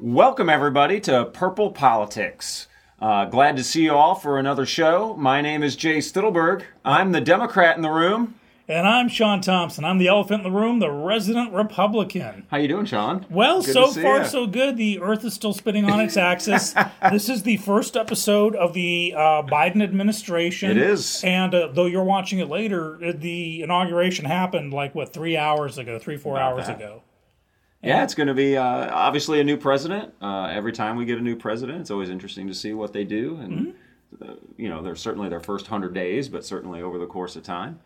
Welcome, everybody, to Purple Politics. Uh, glad to see you all for another show. My name is Jay Stittelberg. I'm the Democrat in the room. And I'm Sean Thompson. I'm the elephant in the room, the resident Republican. How you doing, Sean? Well, Good so far ya. so good. The Earth is still spinning on its axis. this is the first episode of the uh, Biden administration. It is. And uh, though you're watching it later, uh, the inauguration happened like what three hours ago, three four About hours that. ago. Yeah, it's going to be uh, obviously a new president. Uh, every time we get a new president, it's always interesting to see what they do. And, uh, you know, they're certainly their first 100 days, but certainly over the course of time.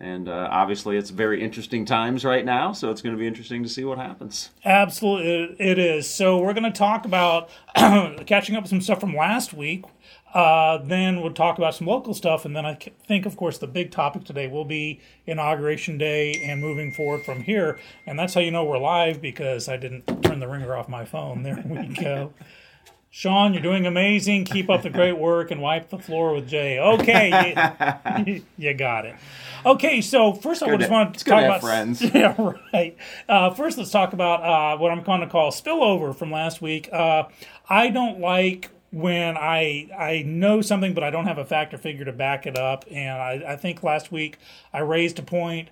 And uh, obviously, it's very interesting times right now, so it's going to be interesting to see what happens. Absolutely, it- it is. So we're going to talk about catching up with some stuff from last week. Uh, then we'll talk about some local stuff, and then I think, of course, the big topic today will be inauguration day and moving forward from here. And that's how you know we're live because I didn't turn the ringer off my phone. There we go. Sean, you're doing amazing. Keep up the great work and wipe the floor with Jay. Okay, you, you got it. Okay, so first I just to- want to talk about friends. Yeah, right. Uh, first, let's talk about uh, what I'm going to call spillover from last week. Uh, I don't like when I I know something but I don't have a fact or figure to back it up, and I, I think last week I raised a point,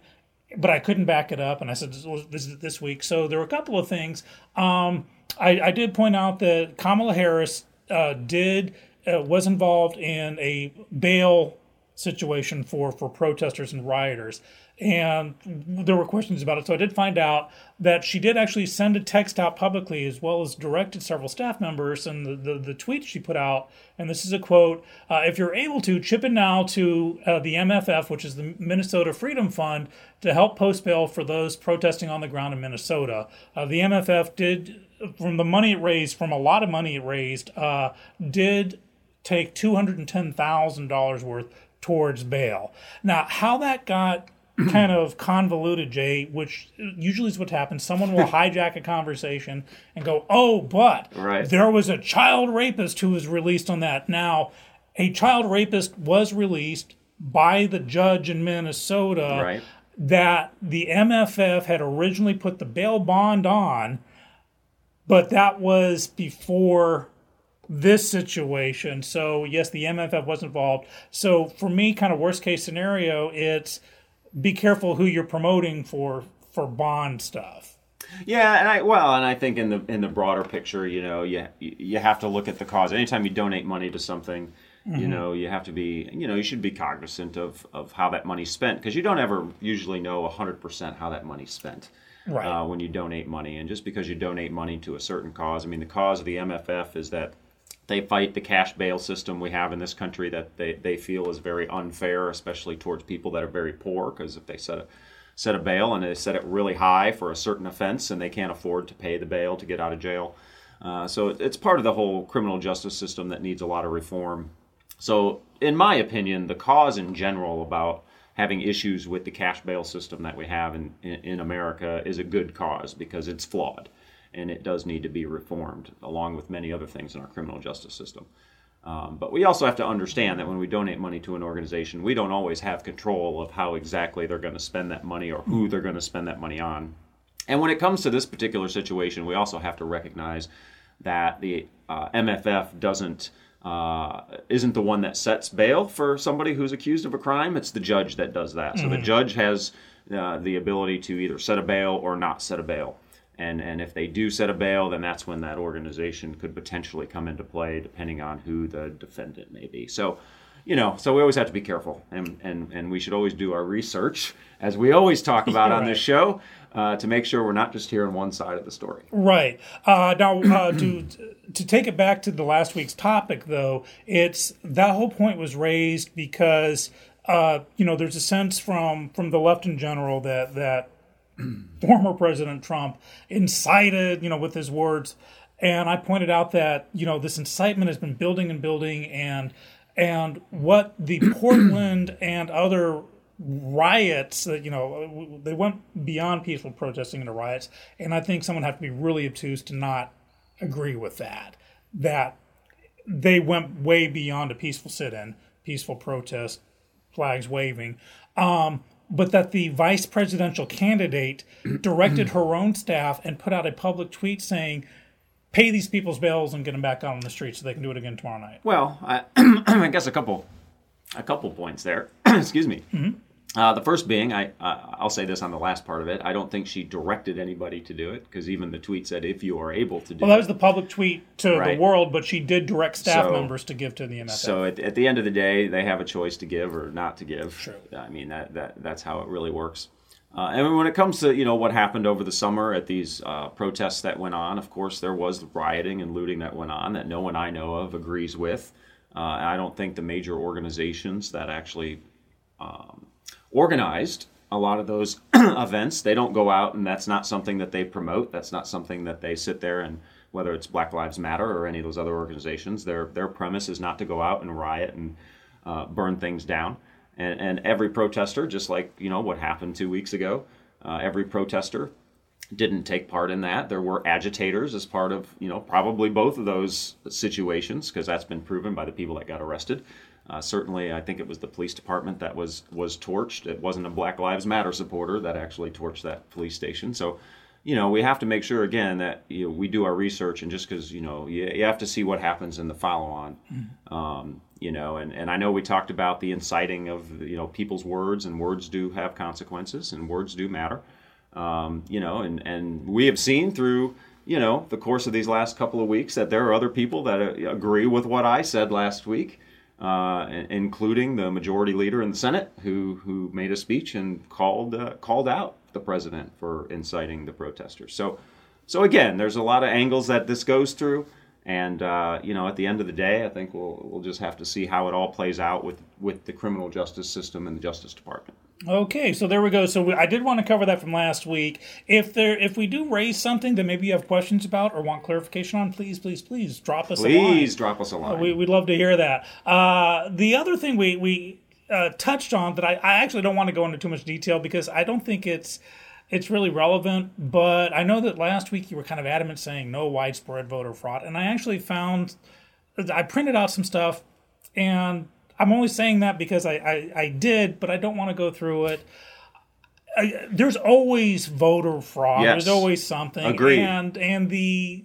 but I couldn't back it up, and I said this is this week. So there were a couple of things. Um, I, I did point out that Kamala Harris uh, did uh, was involved in a bail situation for for protesters and rioters and there were questions about it. So i did find out that she did actually send a text out publicly as well as directed several staff members and the, the, the tweet she put out. And this is a quote uh, if you're able to chip in now to uh, the mff which is the minnesota freedom fund to help post bail for those protesting on the ground in minnesota. Uh, the mff did from the money it raised from a lot of money it raised uh, did take $210,000 worth towards bail. Now, how that got kind of convoluted, Jay, which usually is what happens, someone will hijack a conversation and go, oh, but Right. there was a child rapist who was released on that. Now, a child rapist was released by the judge in Minnesota Right. that the MFF had originally put the bail bond on, but that was before this situation. So yes, the MFF was involved. So for me, kind of worst case scenario, it's be careful who you're promoting for for bond stuff. Yeah, and I well, and I think in the in the broader picture, you know, you you have to look at the cause. Anytime you donate money to something, you know, you have to be, you know, you should be cognizant of of how that money's spent because you don't ever usually know hundred percent how that money's spent. Right. Uh, when you donate money, and just because you donate money to a certain cause, I mean, the cause of the MFF is that they fight the cash bail system we have in this country that they, they feel is very unfair, especially towards people that are very poor. Because if they set a set a bail and they set it really high for a certain offense and they can't afford to pay the bail to get out of jail, uh, so it, it's part of the whole criminal justice system that needs a lot of reform. So, in my opinion, the cause in general about having issues with the cash bail system that we have in, in, in America is a good cause because it's flawed and it does need to be reformed, along with many other things in our criminal justice system. Um, but we also have to understand that when we donate money to an organization, we don't always have control of how exactly they're going to spend that money or who they're going to spend that money on. And when it comes to this particular situation, we also have to recognize that the uh, MFF doesn't uh, isn't the one that sets bail for somebody who's accused of a crime. It's the judge that does that. So the judge has uh, the ability to either set a bail or not set a bail. And and if they do set a bail, then that's when that organization could potentially come into play, depending on who the defendant may be. So you know, so we always have to be careful, and and and we should always do our research, as we always talk about on this show, uh, to make sure we're not just hearing one side of the story. Right. Uh, now, uh, to to take it back to the last week's topic, though, it's that whole point was raised because uh, you know there's a sense from from the left in general that that former President Trump incited, you know, with his words, and I pointed out that you know this incitement has been building and building, and and what the Portland and other riots that you know they went beyond peaceful protesting into riots. And i think someone have to be really obtuse to not agree with that that they went way beyond a peaceful sit-in peaceful protest flags waving. Um, but that the vice presidential candidate directed her own staff and put out a public tweet saying pay these people's bills and get them back out on the street so they can do it again tomorrow night. Well, I, I guess a couple, a couple points there. Excuse me. Mm-hmm. Uh, the first being, I uh, I'll say this on the last part of it. I don't think she directed anybody to do it because even the tweet said if you are able to do Well, that was the public tweet to Right. the world, but she did direct staff So- members to give to the MFF. So at, at the end of the day, they have a choice to give or not to give. True. I mean that, that that's how it really works. Uh, and when it comes to you know what happened over the summer at these uh, protests that went on, of course there was rioting and looting that went on that no one I know of agrees with. Uh, I don't think the major organizations that actually um, organized a lot of those events they don't go out and that's not something that they promote that's not something that they sit there and whether it's black lives matter or any of those other organizations their their premise is not to go out and riot and uh, burn things down and, and every protester just like you know what happened two weeks ago uh, every protester didn't take part in that. There were agitators as part of, you know, probably both of those situations because that's been proven by the people that got arrested. Uh, certainly, I think it was the police department that was was torched. It wasn't a Black Lives Matter supporter that actually torched that police station. So, you know, we have to make sure again that you know, we do our research, and just because you know, you, you have to see what happens in the follow-on. Um, you know, and, and I know we talked about the inciting of you know people's words, and words do have consequences, and words do matter um, you know, and, and we have seen through, you know, the course of these last couple of weeks that there are other people that uh, agree with what I said last week, uh, including the majority leader in the Senate who, who made a speech and called, uh, called out the president for inciting the protesters. So, so again, there's a lot of angles that this goes through. And uh, you know, at the end of the day, I think we'll we'll just have to see how it all plays out with with the criminal justice system and the Justice Department. Okay, so there we go. So we, I did want to cover that from last week. If there, if we do raise something that maybe you have questions about or want clarification on, please, please, please drop us a line. Please drop us a line. We, we'd love to hear that. Uh, the other thing we we uh, touched on that I, I actually don't want to go into too much detail because I don't think it's it's really relevant. But I know that last week you were kind of adamant saying no widespread voter fraud, and I actually found I printed out some stuff, and I'm only saying that because I I, I did, but I don't want to go through it. I, there's always voter fraud. Yes. There's always something. Agreed. And and the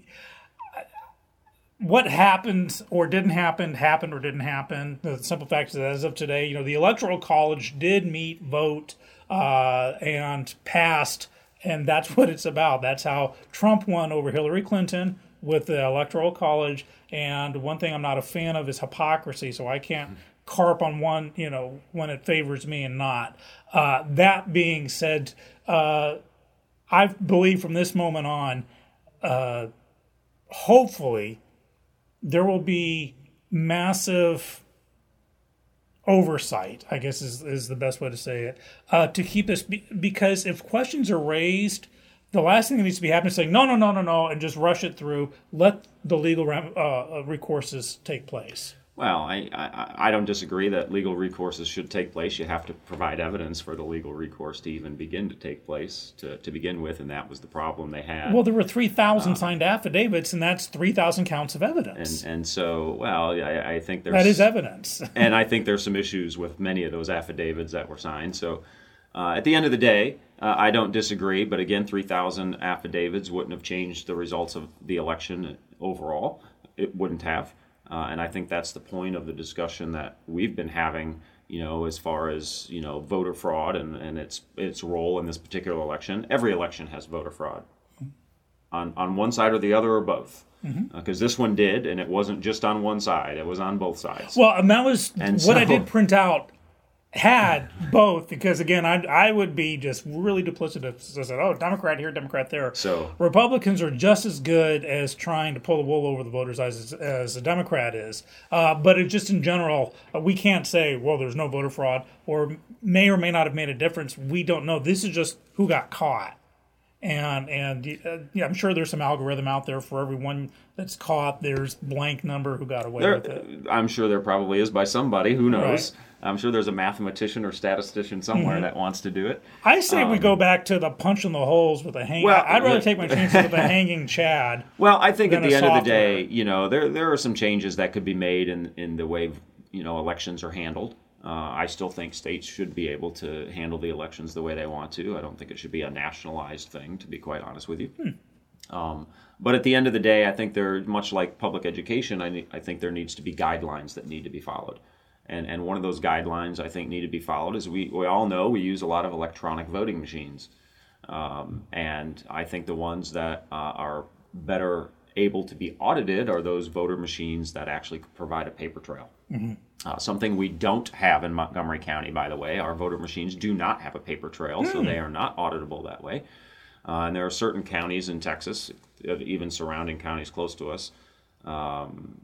what happened or didn't happen happened or didn't happen. The simple fact is that as of today, you know, the electoral college did meet, vote, uh, and passed, and that's what it's about. That's how Trump won over Hillary Clinton with the electoral college. And one thing I'm not a fan of is hypocrisy. So I can't carp on one, you know, when it favors me and not. Uh, that being said, uh, I believe from this moment on, uh, hopefully, there will be massive oversight. I guess is is the best way to say it uh, to keep this be- because if questions are raised, the last thing that needs to be happening is saying no, no, no, no, no, and just rush it through. Let the legal uh, recourses take place. Well, I, I, I don't disagree that legal recourses should take place. You have to provide evidence for the legal recourse to even begin to take place to, to begin with, and that was the problem they had. Well, there were three thousand signed affidavits, and that's three thousand counts of evidence. and and so, well, I, I think there's that is evidence. and I think there's some issues with many of those affidavits that were signed. So, uh, at the end of the day, uh, I don't disagree. But again, 3,000 affidavits wouldn't have changed the results of the election overall. It wouldn't have. Uh, and I think that's the point of the discussion that we've been having. You know, as far as you know, voter fraud and, and its its role in this particular election. Every election has voter fraud on on one side or the other or both. Because this one did, and it wasn't just on one side; it was on both sides. Well, and that was And what I did print out had both because again I I would be just really duplicitous. I said, oh, Democrat here, Democrat there. So- Republicans are just as good as trying to pull the wool over the voters' eyes as, as a Democrat is. Uh, but it just in general, uh, we can't say, well, there's no voter fraud or may or may not have made a difference. We don't know. This is just who got caught. And and uh, yeah, I'm sure there's some algorithm out there for everyone that's caught. There's blank number who got away There, with it. I'm sure there probably is by somebody. Who knows? Right. Mm-hmm. I'm sure there's a mathematician or statistician somewhere that wants to do it. I say we go back to the punch in the holes with a hang. Um, Well, I'd rather take my chances with a hanging Chad. Well, I think at the end of the day, you know, there there are some changes that could be made in in the way you know elections are handled. Uh, I still think states should be able to handle the elections the way they want to. I don't think it should be a nationalized thing, to be quite honest with you. Hmm. Um, but at the end of the day, I think there, much like public education, I, ne- I think there needs to be guidelines that need to be followed. And, and one of those guidelines I think need to be followed is we, we all know we use a lot of electronic voting machines. Um, and I think the ones that uh, are better able to be audited are those voter machines that actually provide a paper trail. Uh, something we don't have in Montgomery County, by the way. Our voter machines do not have a paper trail, so they are not auditable that way. Uh, and there are certain counties in Texas, uh, even surrounding counties close to us, um,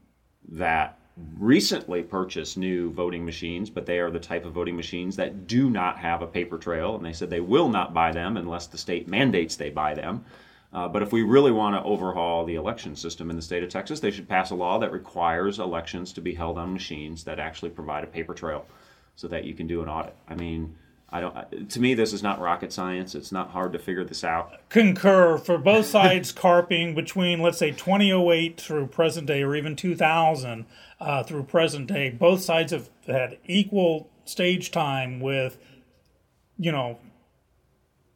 that recently purchased new voting machines, but they are the type of voting machines that do not have a paper trail. And they said they will not buy them unless the state mandates they buy them. Uh, but if we really want to overhaul the election system in the state of Texas, they should pass a law that requires elections to be held on machines that actually provide a paper trail so that you can do an audit. I mean, I don't. To me, this is not rocket science. It's not hard to figure this out. Concur for both sides carping between, let's say, 2008 through present day, or even 2000 uh, through present day. Both sides have had equal stage time with, you know,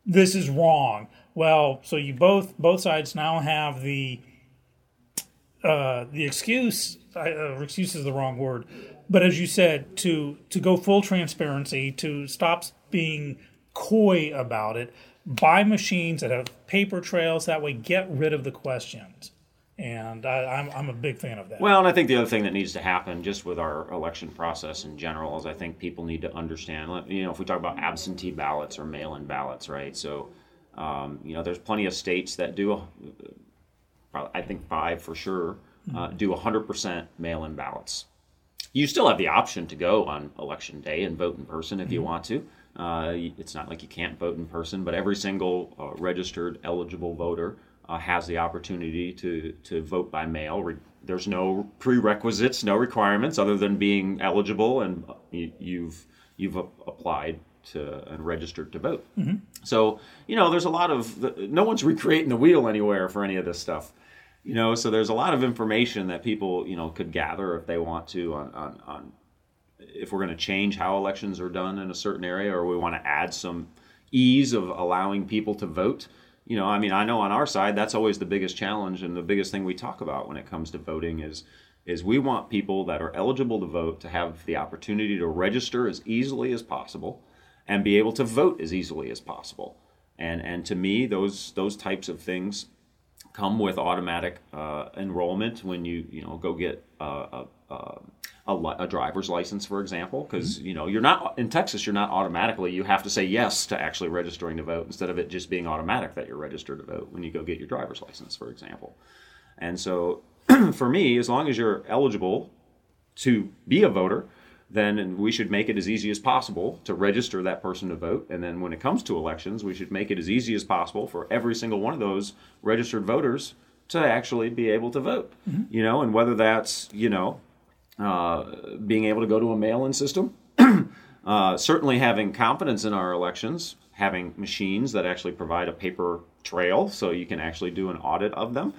this is wrong. Well, so you both both sides now have the uh, the excuse. Uh, excuse is the wrong word, but as you said, to to go full transparency, to stop being coy about it, buy machines that have paper trails. That way, get rid of the questions. And I, I'm I'm a big fan of that. Well, and I think the other thing that needs to happen, just with our election process in general, is I think people need to understand. You know, if we talk about absentee ballots or mail-in ballots, right? So, um, you know, there's plenty of states that do. A, I think five for sure uh, do 100% mail-in ballots. You still have the option to go on election day and vote in person if you want to. Uh, it's not like you can't vote in person, but every single uh, registered eligible voter uh, has the opportunity to, to vote by mail. Re- There's no prerequisites, no requirements other than being eligible and uh, you, you've you've applied to and registered to vote. Mm-hmm. So you know, there's a lot of no one's recreating the wheel anywhere for any of this stuff. You know, so there's a lot of information that people you know could gather if they want to on on, on if we're going to change how elections are done in a certain area or we want to add some ease of allowing people to vote you know i mean i know on our side that's always the biggest challenge and the biggest thing we talk about when it comes to voting is is we want people that are eligible to vote to have the opportunity to register as easily as possible and be able to vote as easily as possible and and to me those those types of things come with automatic uh, enrollment when you you know go get a, a, a, a, li- a driver's license, for example, because you know you're not in Texas. You're not automatically. You have to say yes to actually registering to vote instead of it just being automatic that you're registered to vote when you go get your driver's license, for example. And so, for me, as long as you're eligible to be a voter, then we should make it as easy as possible to register that person to vote. And then when it comes to elections, we should make it as easy as possible for every single one of those registered voters to actually be able to vote. You know, and whether that's, you know, uh, being able to go to a mail in system, uh, certainly having confidence in our elections, having machines that actually provide a paper trail so you can actually do an audit of them,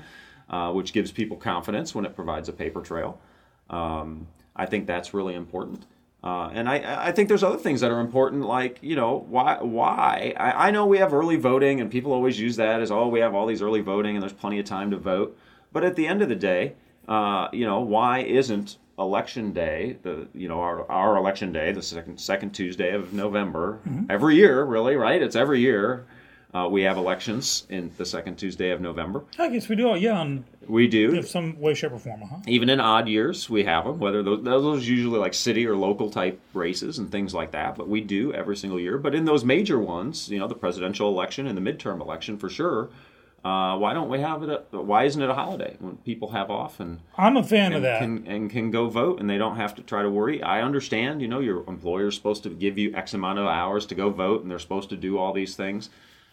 uh, which gives people confidence when it provides a paper trail. Um, I think that's really important. Uh, and I, I think there's other things that are important, like you know why why I, I know we have early voting, and people always use that as oh we have all these early voting, and there's plenty of time to vote. But at the end of the day, uh, you know why isn't election day the you know our, our election day the second second Tuesday of November every year really right it's every year uh, we have elections in the second Tuesday of November I guess we do. Yeah, we do in some way, shape, or form. Huh? even in odd years we have them whether those, those are usually like city or local type races and things like that but we do every single year but in those major ones you know the presidential election and the midterm election for sure uh, why don't we have it a, why isn't it a holiday when people have off and I'm a fan of that. can and can go vote and they don't have to try to worry. I understand, you know, your employer's supposed to give you X amount of hours to go vote and they're supposed to do all these things.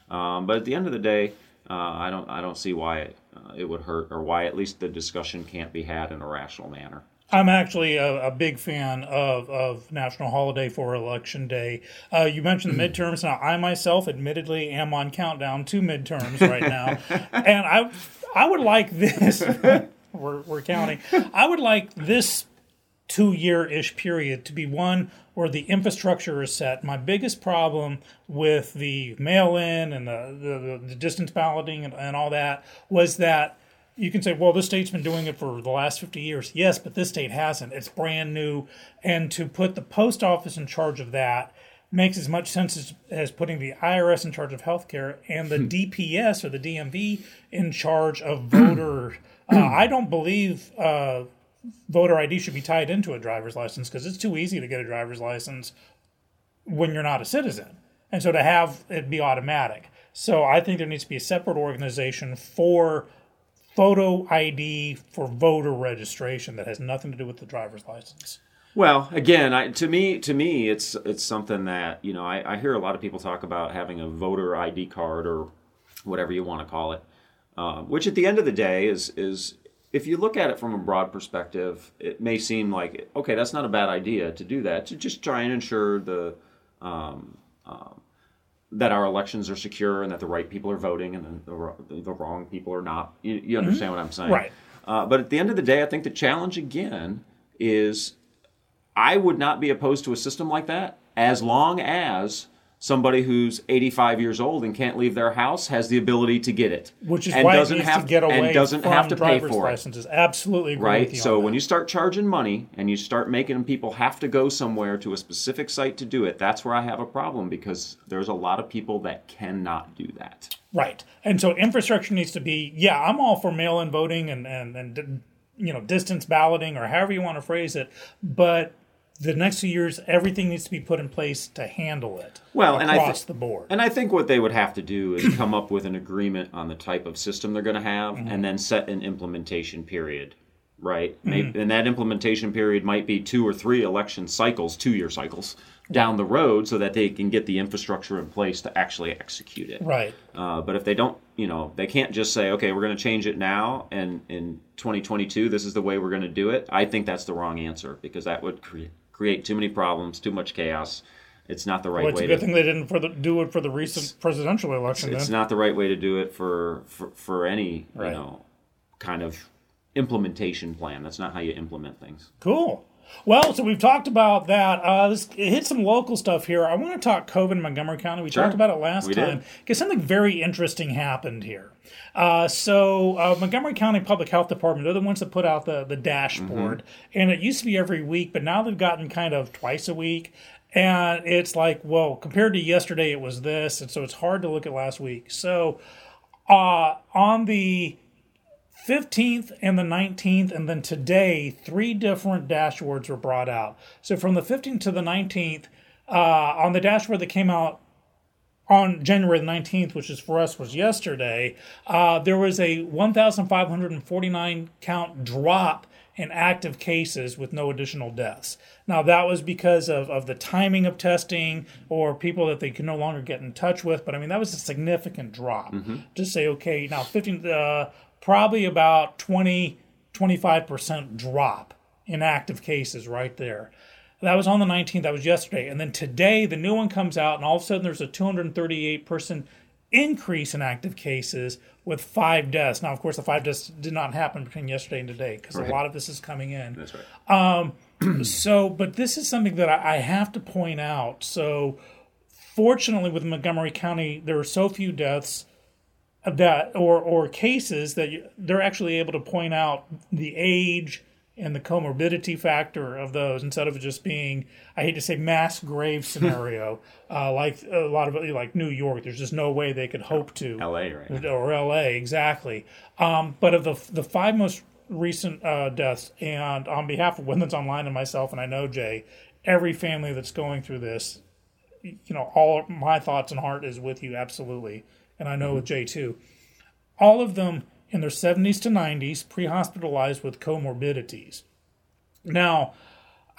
Um, but at the end of the day, uh, I don't I don't see why it, uh, it would hurt or why at least the discussion can't be had in a rational manner. I'm actually a, a big fan of, of National Holiday for Election Day. Uh, you mentioned the midterms. Now, I myself, admittedly, am on countdown to midterms right now, and I I would like this. we're, we're counting. I would like this two year ish period to be one where the infrastructure is set. My biggest problem with the mail in and the, the, the, distance balloting and, and all that was that you can say, well, this state's been doing it for the last 50 years. Yes, but this state hasn't. It's brand new. And to put the post office in charge of that makes as much sense as, as putting the IRS in charge of healthcare and the hmm. DPS or the DMV in charge of voter. uh, I don't believe uh, voter ID should be tied into a driver's license because it's too easy to get a driver's license when you're not a citizen. And so to have it be automatic. So I think there needs to be a separate organization for photo ID for voter registration that has nothing to do with the driver's license. Well, again, I, to me, to me, it's it's something that you know I, I, hear a lot of people talk about having a voter ID card or whatever you want to call it, uh, which at the end of the day is is if you look at it from a broad perspective, it may seem like okay, that's not a bad idea to do that to just try and ensure the um, um, that our elections are secure and that the right people are voting and the, the, the wrong people are not. You, you understand mm-hmm. what I'm saying, right? Uh, but at the end of the day, I think the challenge again is I would not be opposed to a system like that as long as somebody who's 85 years old and can't leave their house has the ability to get it, which is and why doesn't it needs have to get away and doesn't from have to pay for licenses. it. Absolutely, agree right. with you so when that. you start charging money and you start making people have to go somewhere to a specific site to do it, that's where I have a problem because there's a lot of people that cannot do that. Right, and so infrastructure needs to be. Yeah, I'm all for mail-in voting and and and you know distance balloting or however you want to phrase it, but the next few years, everything needs to be put in place to handle it. Well, across and I th- the board. And I think what they would have to do is come up with an agreement on the type of system they're going to have, mm-hmm. and then set an implementation period. Right, mm-hmm. Maybe, and that implementation period might be two or three election cycles, two-year cycles down the road, so that they can get the infrastructure in place to actually execute it. Right. Uh, but if they don't, you know, they can't just say, okay, we're going to change it now, and in 2022, this is the way we're going to do it. I think that's the wrong answer because that would create create too many problems, too much chaos. It's not the right well, it's way. It's a good to, thing they didn't for the, do it for the recent presidential election. It's, it's not the right way to do it for for, for any right. you know kind of implementation plan. That's not how you implement things. Cool. Well, so we've talked about that. Uh, let's hit some local stuff here. I want to talk COVID in Montgomery County. We sure. talked about it last we time because something very interesting happened here. Uh, so uh, Montgomery County Public Health Department, they're the ones that put out the, the dashboard. Mm-hmm. And it used to be every week, but now they've gotten kind of twice a week. And it's like, well, compared to yesterday, it was this. And so it's hard to look at last week. So uh, on the 15th and the 19th, and then today, three different dashboards were brought out. So from the 15th to the 19th, uh, on the dashboard that came out on January the 19th, which is for us was yesterday, uh, there was a 1,549 count drop in active cases with no additional deaths. Now, that was because of, of the timing of testing or people that they could no longer get in touch with. But I mean, that was a significant drop mm-hmm. to say, okay, now 15, uh, probably about 20, 25% drop in active cases right there. That was on the 19th. That was yesterday. And then today, the new one comes out, and all of a sudden, there's a 238 person increase in active cases with five deaths. Now, of course, the five deaths did not happen between yesterday and today because right. a lot of this is coming in. That's right. Um, so, but this is something that I, I have to point out. So, fortunately, with Montgomery County, there are so few deaths that or or cases that you, they're actually able to point out the age and the comorbidity factor of those instead of just being I hate to say mass grave scenario uh, like a lot of like New York. There's just no way they could hope to L.A. right or L.A. exactly. Um, but of the the five most recent uh, deaths, and on behalf of Woodlands Online and myself, and I know Jay, every family that's going through this, you know, all my thoughts and heart is with you absolutely and I know mm-hmm. with Jay too, all of them in their 70s to 90s, pre hospitalized with comorbidities. Now,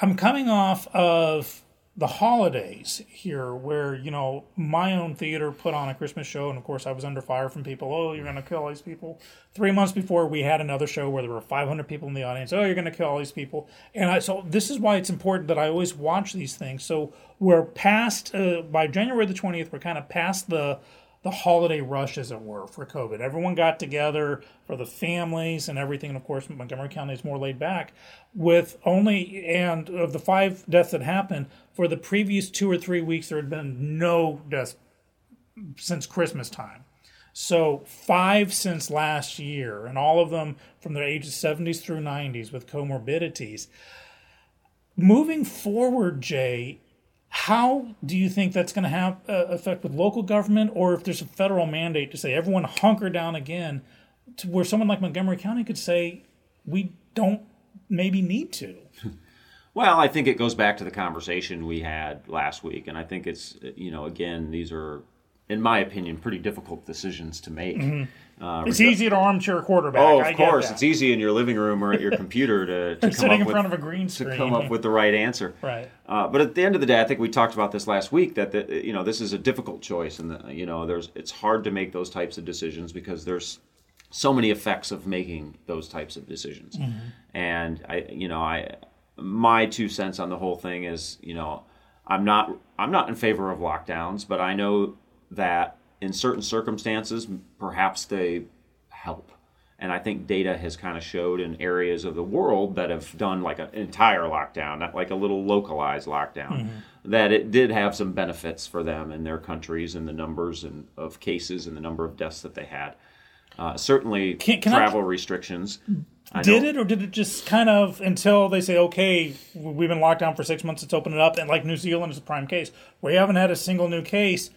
I'm coming off of the holidays here where, you know, my own theater put on a Christmas show, and of course I was under fire from people. Oh, you're going to kill all these people. Three months before, we had another show where there were 500 people in the audience. Oh, you're going to kill all these people. And I, so this is why it's important that I always watch these things. So we're past, uh, by January the 20th, we're kind of past the the holiday rush, as it were, for COVID. Everyone got together for the families and everything. And of course, Montgomery County is more laid back. With only, and of the five deaths that happened, for the previous two or three weeks, there had been no deaths since Christmas time. So five since last year, and all of them from the ages 70s through 90s with comorbidities. Moving forward, Jay, how do you think that's going to have uh, effect with local government, or if there's a federal mandate to say everyone hunker down again, to where someone like Montgomery County could say we don't maybe need to? Well, I think it goes back to the conversation we had last week, and I think it's you know again these are in my opinion, pretty difficult decisions to make. Mm-hmm. Uh, it's easy to armchair quarterback. Oh, of course, it's easy in your living room or at your computer to, to come sitting up in front with, of a green screen to come up with the right answer. Right. Uh, but at the end of the day, I think we talked about this last week that the, you know this is a difficult choice, and the, you know there's it's hard to make those types of decisions because there's so many effects of making those types of decisions. Mm-hmm. And I, you know, I my two cents on the whole thing is, you know, I'm not I'm not in favor of lockdowns, but I know that in certain circumstances, perhaps they help. And I think data has kind of showed in areas of the world that have done like an entire lockdown, not like a little localized lockdown, mm-hmm. that it did have some benefits for them in their countries and the numbers and, of cases and the number of deaths that they had. Uh, certainly, can, can travel I, restrictions. Did it, or did it just kind of until they say, okay, we've been locked down for six months, let's open it up? And like New Zealand is a prime case. We haven't had a single new case,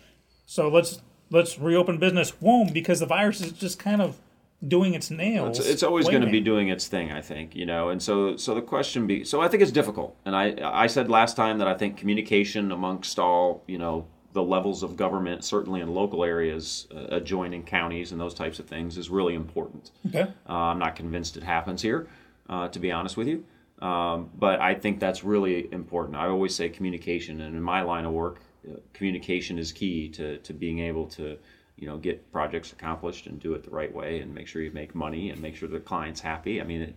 so let's let's reopen business. Won't because the virus is just kind of doing its nails. It's, it's always going to be doing its thing, I think, you know. And so, so the question be, so I think it's difficult. And I, I said last time that I think communication amongst all, you know, the levels of government, certainly in local areas, uh, adjoining counties and those types of things, is really important. Okay. Uh, I'm not convinced it happens here, uh, to be honest with you. Um, but I think that's really important. I always say communication, and in my line of work, communication is key to, to being able to you know get projects accomplished and do it the right way and make sure you make money and make sure the client's happy. I mean it,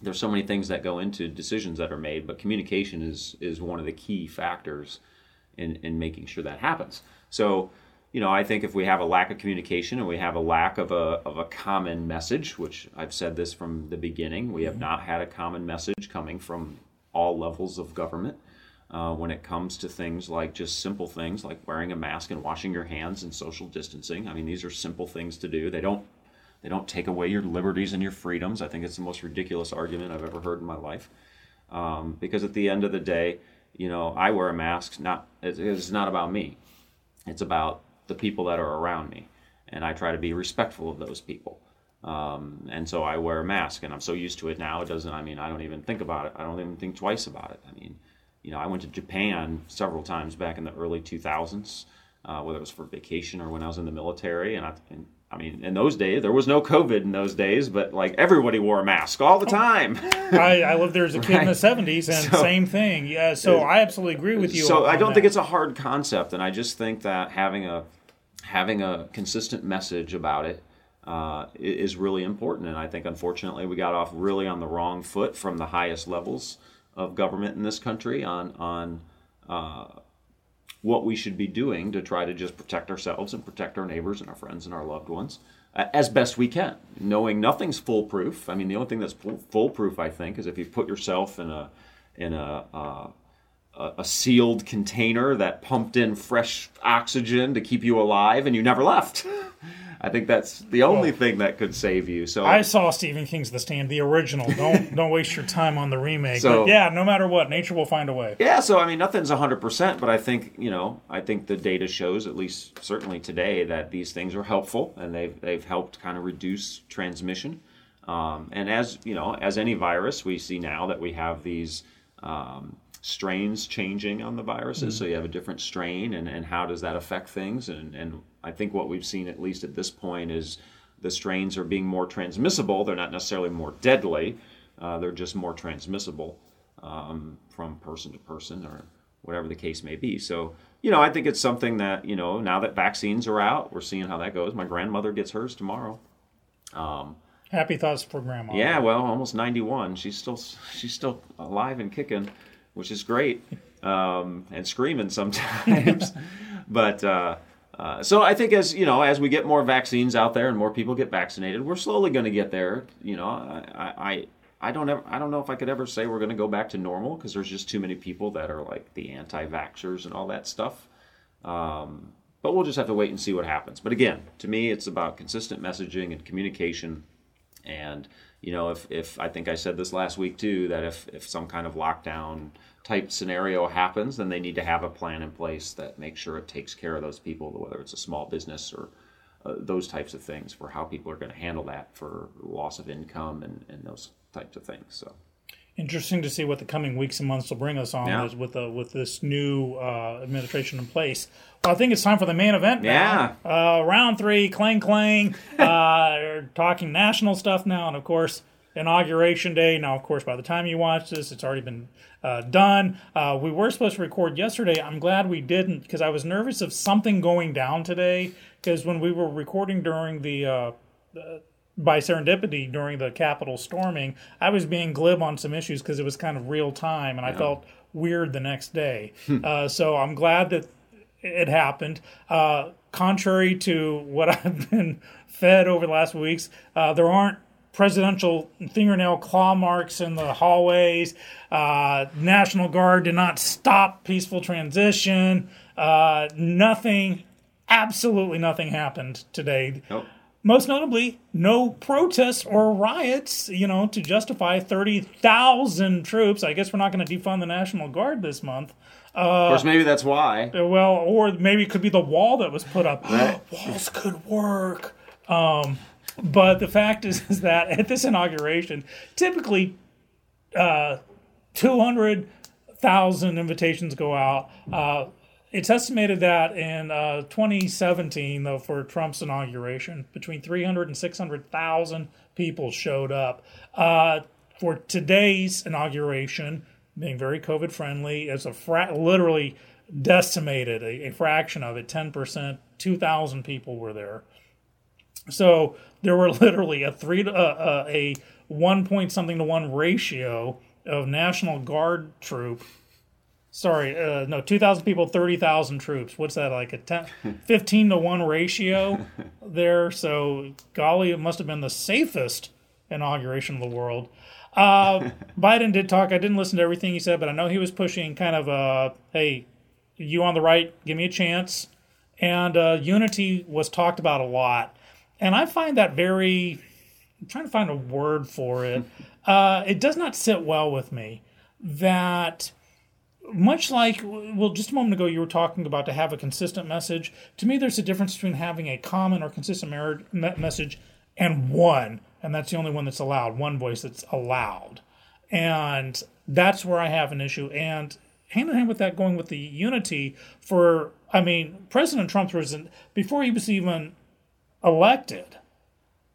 there's so many things that go into decisions that are made but communication is is one of the key factors in in making sure that happens. So you know i think if we have a lack of communication and we have a lack of a of a common message which i've said this from the beginning we have mm-hmm. not had a common message coming from all levels of government uh, when it comes to things like just simple things like wearing a mask and washing your hands and social distancing. I mean, these are simple things to do. They don't they don't take away your liberties and your freedoms. I think it's the most ridiculous argument I've ever heard in my life. Um, because at the end of the day, you know, I wear a mask. Not it's not about me. It's about the people that are around me, and I try to be respectful of those people. Um, and so I wear a mask, and I'm so used to it now. It doesn't. I mean, I don't even think about it. I don't even think twice about it. I mean, you know, I went to Japan several times back in the early 2000s, uh, whether it was for vacation or when I was in the military. And I, and, I mean, in those days, there was no COVID in those days, but like everybody wore a mask all the time. I, I lived there as a kid right. in the 70s, and so, same thing. Yeah, so I absolutely agree with you. So I don't that. think it's a hard concept, and I just think that having a having a consistent message about it uh, is really important. And I think, unfortunately, we got off really on the wrong foot from the highest levels of government in this country on on uh, what we should be doing to try to just protect ourselves and protect our neighbors and our friends and our loved ones uh, as best we can, knowing nothing's foolproof. I mean, the only thing that's foolproof, I think, is if you put yourself in a in a uh, a sealed container that pumped in fresh oxygen to keep you alive and you never left. I think that's the only well, thing that could save you. So I saw Stephen King's The Stand, the original. Don't don't waste your time on the remake. So, but yeah, no matter what, nature will find a way. Yeah, so I mean, nothing's hundred percent, but I think you know, I think the data shows, at least certainly today, that these things are helpful and they've they've helped kind of reduce transmission. Um, and as you know, as any virus, we see now that we have these. Um, strains changing on the viruses. Mm-hmm. So you have a different strain, and, and how does that affect things? And, and I think what we've seen, at least at this point, is the strains are being more transmissible. They're not necessarily more deadly, uh, they're just more transmissible um, from person to person or whatever the case may be. So, you know, I think it's something that, you know, now that vaccines are out, we're seeing how that goes. My grandmother gets hers tomorrow. Um, Happy thoughts for grandma. Yeah, well, almost 91. She's still she's still alive and kicking which is great, um, and screaming sometimes. but uh, uh, so I think as you know, as we get more vaccines out there and more people get vaccinated, we're slowly going to get there. You know, I, I I don't ever I don't know if I could ever say we're going to go back to normal because there's just too many people that are like the anti-vaxxers and all that stuff. Um, but we'll just have to wait and see what happens. But again, to me, it's about consistent messaging and communication. And you know, if if I think I said this last week too, that if if some kind of lockdown type scenario happens, then they need to have a plan in place that makes sure it takes care of those people, whether it's a small business or uh, those types of things, for how people are going to handle that for loss of income and, and those types of things. So interesting to see what the coming weeks and months will bring us on Yeah. with the with this new uh, administration in place. Well, I think it's time for the main event. Now. Uh, round three, clang clang. uh, talking national stuff now, and of course inauguration day. Now, of course, by the time you watch this, it's already been uh, done. Uh, we were supposed to record yesterday. I'm glad we didn't because I was nervous of something going down today. Because when we were recording during the uh, by serendipity during the Capitol storming, I was being glib on some issues because it was kind of real time, and I felt weird the next day. uh, so I'm glad that it happened. Uh, contrary to what I've been fed over the last weeks, uh, there aren't presidential fingernail claw marks in the hallways. Uh, National Guard did not stop peaceful transition. Uh, nothing, absolutely nothing happened today. Nope. Most notably, no protests or riots, you know, to justify 30,000 troops. I guess we're not going to defund the National Guard this month. of course, maybe that's why. Uh, Well, or maybe it could be the wall that was put up. Walls could work. Um, but the fact is, is that at this inauguration, typically uh, 200,000 invitations go out. Uh, it's estimated that in uh, 2017, though, for Trump's inauguration, between 300 and 600,000 people showed up. Uh, for today's inauguration, being very COVID friendly, it's a fra- literally decimated a, a fraction of it, 10%, 2,000 people were there. So there were literally a three to, uh, uh, a one point something to one ratio of National Guard troop. Sorry, uh, no, 2,000 people, 30,000 troops. What's that like? A 10, 15 to 1 ratio there. So, golly, it must have been the safest inauguration of the world. Uh, Biden did talk. I didn't listen to everything he said, but I know he was pushing kind of a hey, you on the right, give me a chance. And uh, unity was talked about a lot. And I find that very, I'm trying to find a word for it. Uh, it does not sit well with me that much like well just a moment ago you were talking about to have a consistent message. To me there's a difference between having a common or consistent message and one and that's the only one that's allowed one voice that's allowed. And that's where i have an issue. And hand in hand with that going with the unity for i mean president trump was before he was even elected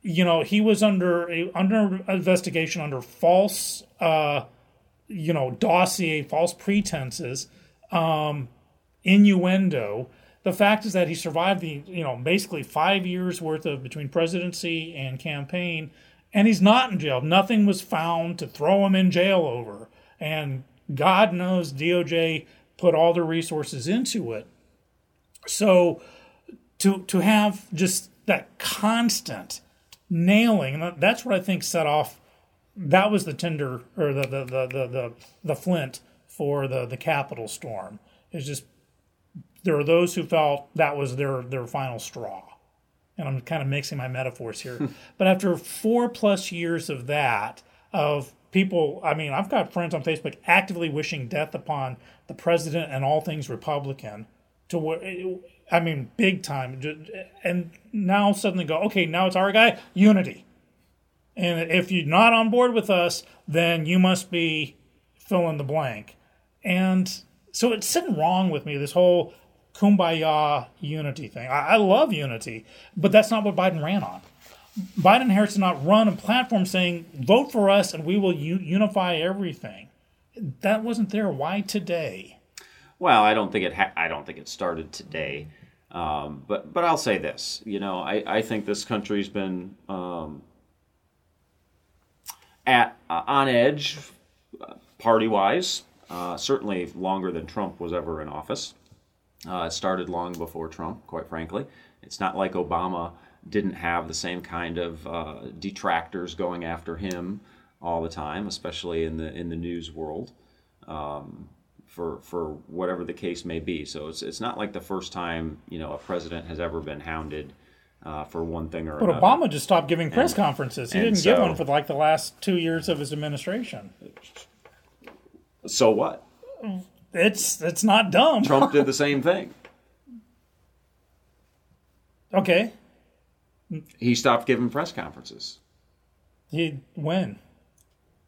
you know he was under a, under investigation under false uh you know dossier false pretenses um innuendo. The fact is that he survived the you know basically five years worth of between presidency and campaign and he's not in jail. Nothing was found to throw him in jail over and god knows doj put all their resources into it. So to to have just that constant nailing that's what i think set off that was the tinder or the the the the the, the flint for the the Capitol storm. It's just there are those who felt that was their their final straw, and I'm kind of mixing my metaphors here. but after four plus years of that, of people, I mean, I've got friends on Facebook actively wishing death upon the president and all things Republican. To what I mean, big time, and now suddenly go, okay, now it's our guy, unity. And if you're not on board with us, then you must be fill in the blank. And so it's sitting wrong with me, this whole kumbaya unity thing. I, I love unity, but that's not what Biden ran on. Biden and Harris did not run a platform saying, vote for us and we will u- unify everything. That wasn't there. Why today? Well, I don't think it. Ha- I don't think it started today. Um, but but I'll say this. You know, I, I think this country's been um, at uh, on edge, party wise. Uh, certainly longer than Trump was ever in office. Uh, it started long before Trump, quite frankly. It's not like Obama didn't have the same kind of uh, detractors going after him all the time, especially in the in the news world, um, for for whatever the case may be. So it's it's not like the first time you know a president has ever been hounded uh, for one thing or another. But another. Obama just stopped giving press conferences. He didn't give one for like the last two years of his administration. So what? It's it's not dumb. Trump did the same thing. Okay, He stopped giving press conferences. he when?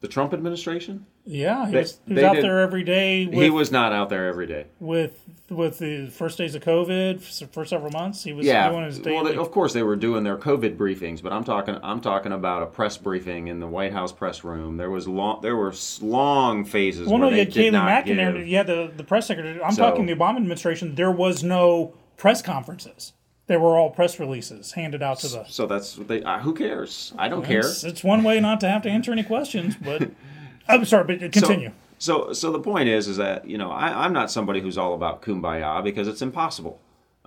The Trump administration? Yeah, he They- was, he was out did- there every day with, he was not out there every day. with with the first days of COVID for several months. He was Yeah, doing his well, daily. they, of course they were doing their COVID briefings, but I'm talking I'm talking about a press briefing in the White House press room. There was long there were long phases well, no, you had did Kayleigh not McEnany. give. You had the, the press secretary. I'm So- talking the Obama administration. There was no press conferences. They were all press releases handed out to the. So that's they. Uh, who cares? I don't care. It's, it's one way not to have to answer any questions, but I'm sorry, but continue. So, so, so the point is, is that you know I, I'm not somebody who's all about kumbaya because it's impossible.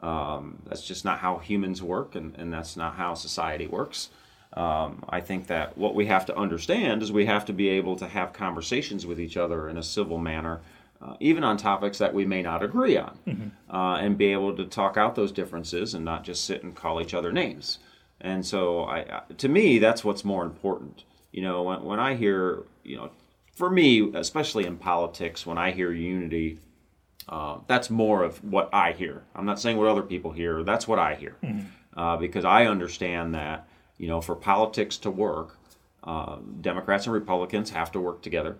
Um, that's just not how humans work, and, and that's not how society works. Um, I think that what we have to understand is we have to be able to have conversations with each other in a civil manner, uh, even on topics that we may not agree on, uh, and be able to talk out those differences and not just sit and call each other names. And so, I, I to me, that's what's more important. You know, when, when I hear, you know, for me, especially in politics, when I hear unity, uh, that's more of what I hear. I'm not saying what other people hear. That's what I hear, uh, because I understand that you know, for politics to work, uh, Democrats and Republicans have to work together.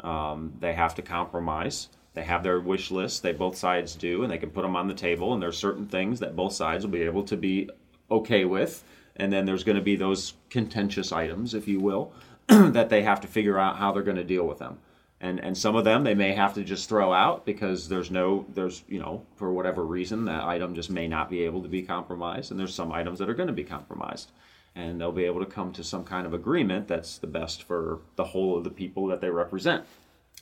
Um, they have to compromise. They have their wish lists. They both sides do, and they can put them on the table. And there's certain things that both sides will be able to be okay with. And then there's going to be those contentious items, if you will, that they have to figure out how they're going to deal with them. And and some of them they may have to just throw out because there's no there's you know for whatever reason that item just may not be able to be compromised. And there's some items that are going to be compromised and they'll be able to come to some kind of agreement that's the best for the whole of the people that they represent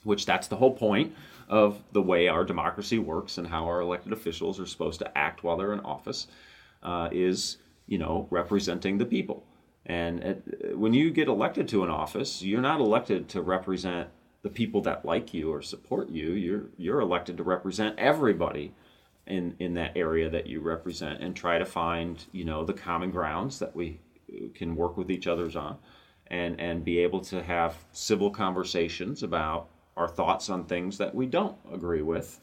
which that's the whole point of the way our democracy works and how our elected officials are supposed to act while they're in office uh, is you know representing the people and it, when you get elected to an office you're not elected to represent the people that like you or support you. You're you're elected to represent everybody in in that area that you represent and try to find you know the common grounds that we can work with each other's on and and be able to have civil conversations about our thoughts on things that we don't agree with.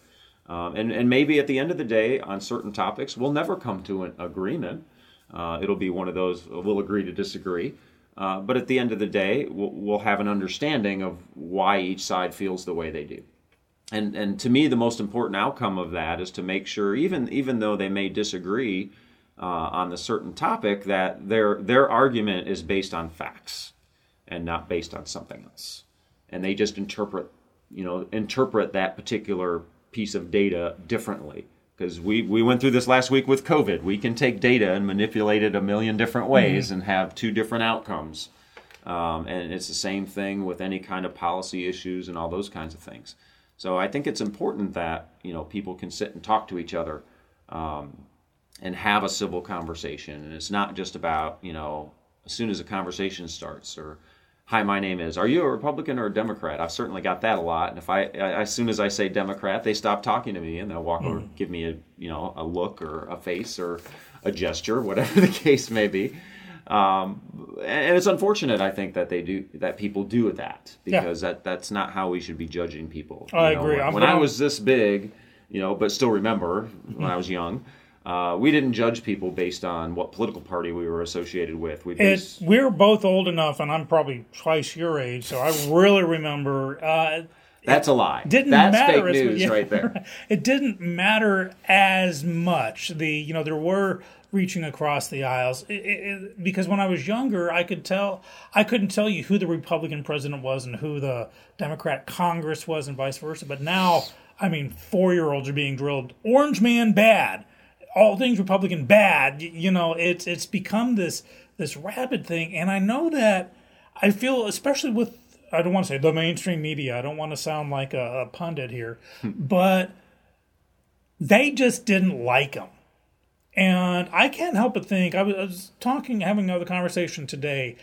Um, and and maybe at the end of the day on certain topics we'll never come to an agreement uh, it'll be one of those we'll agree to disagree. Uh, but at the end of the day we'll, we'll have an understanding of why each side feels the way they do. And and to me the most important outcome of that is to make sure even even though they may disagree uh, on the certain topic that their their argument is based on facts and not based on something else. And they just interpret you know interpret that particular piece of data differently because we, we went through this last week with covid. We can take data and manipulate it a million different ways and have two different outcomes. Um, and it's the same thing with any kind of policy issues and all those kinds of things. So I think it's important that you know people can sit and talk to each other um, and have a civil conversation, and it's not just about you know as soon as a conversation starts or hi my name is are you a republican or a democrat i've certainly got that a lot and if i, I as soon as i say democrat they stop talking to me and they'll walk over give me a you know a look or a face or a gesture whatever the case may be um, and it's unfortunate i think that they do that people do that Yeah. because that that's not how we should be judging people I know, agree. when, when i was this big you know but still remember when i was young uh, we didn't judge people based on what political party we were associated with we based, we're both old enough, and I'm probably twice your age, so I really remember. Uh, that's a lie didn't that's matter fake as- news yeah, right there It didn't matter as much. The you know there were reaching across the aisles it- it- because when I was younger, I could tell I couldn't tell you who the Republican president was and who the Democrat Congress was, and vice versa. But now, I mean, four year olds are being drilled. Orange man bad. All things Republican bad. You know, it's it's become this this rabid thing, and I know that I feel, especially with I don't want to say the mainstream media. I don't want to sound like a, a pundit here, hmm. but they just didn't like him. And I can't help but think, I was, I was talking, having another conversation today.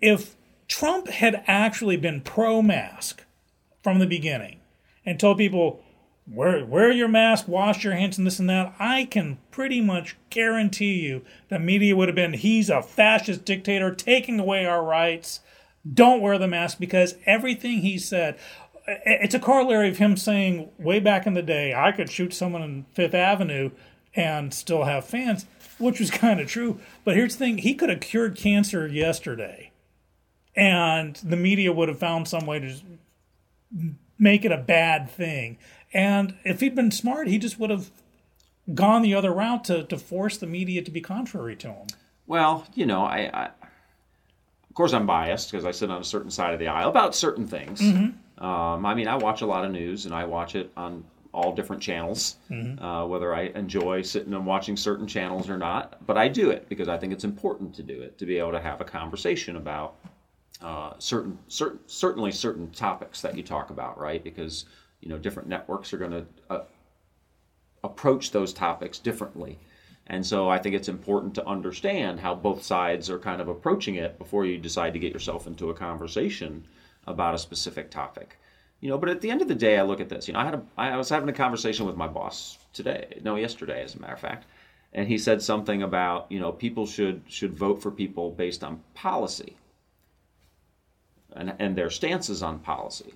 If Trump had actually been pro mask from the beginning and told people, wear, wear your mask, wash your hands, and this and that, I can pretty much guarantee you the media would have been, he's a fascist dictator taking away our rights. Don't wear the mask because everything he said, it's a corollary of him saying way back in the day, I could shoot someone in Fifth Avenue and still have fans, which was kind of true. But here's the thing he could have cured cancer yesterday, and the media would have found some way to make it a bad thing. And if he'd been smart, he just would have gone the other route to, to force the media to be contrary to him. Well, you know, I, I of course I'm biased because I sit on a certain side of the aisle about certain things. Mm-hmm. Um, I mean, I watch a lot of news and I watch it on all different channels, mm-hmm. uh, whether I enjoy sitting and watching certain channels or not. But I do it because I think it's important to do it to be able to have a conversation about uh, certain, certain, certainly certain topics that you talk about, right? Because you know different networks are going to uh, approach those topics differently. And so I think it's important to understand how both sides are kind of approaching it before you decide to get yourself into a conversation about a specific topic. You know, but at the end of the day, I look at this. You know, I had a, I was having a conversation with my boss today, no, yesterday, as a matter of fact, and he said something about you know people should should vote for people based on policy and and their stances on policy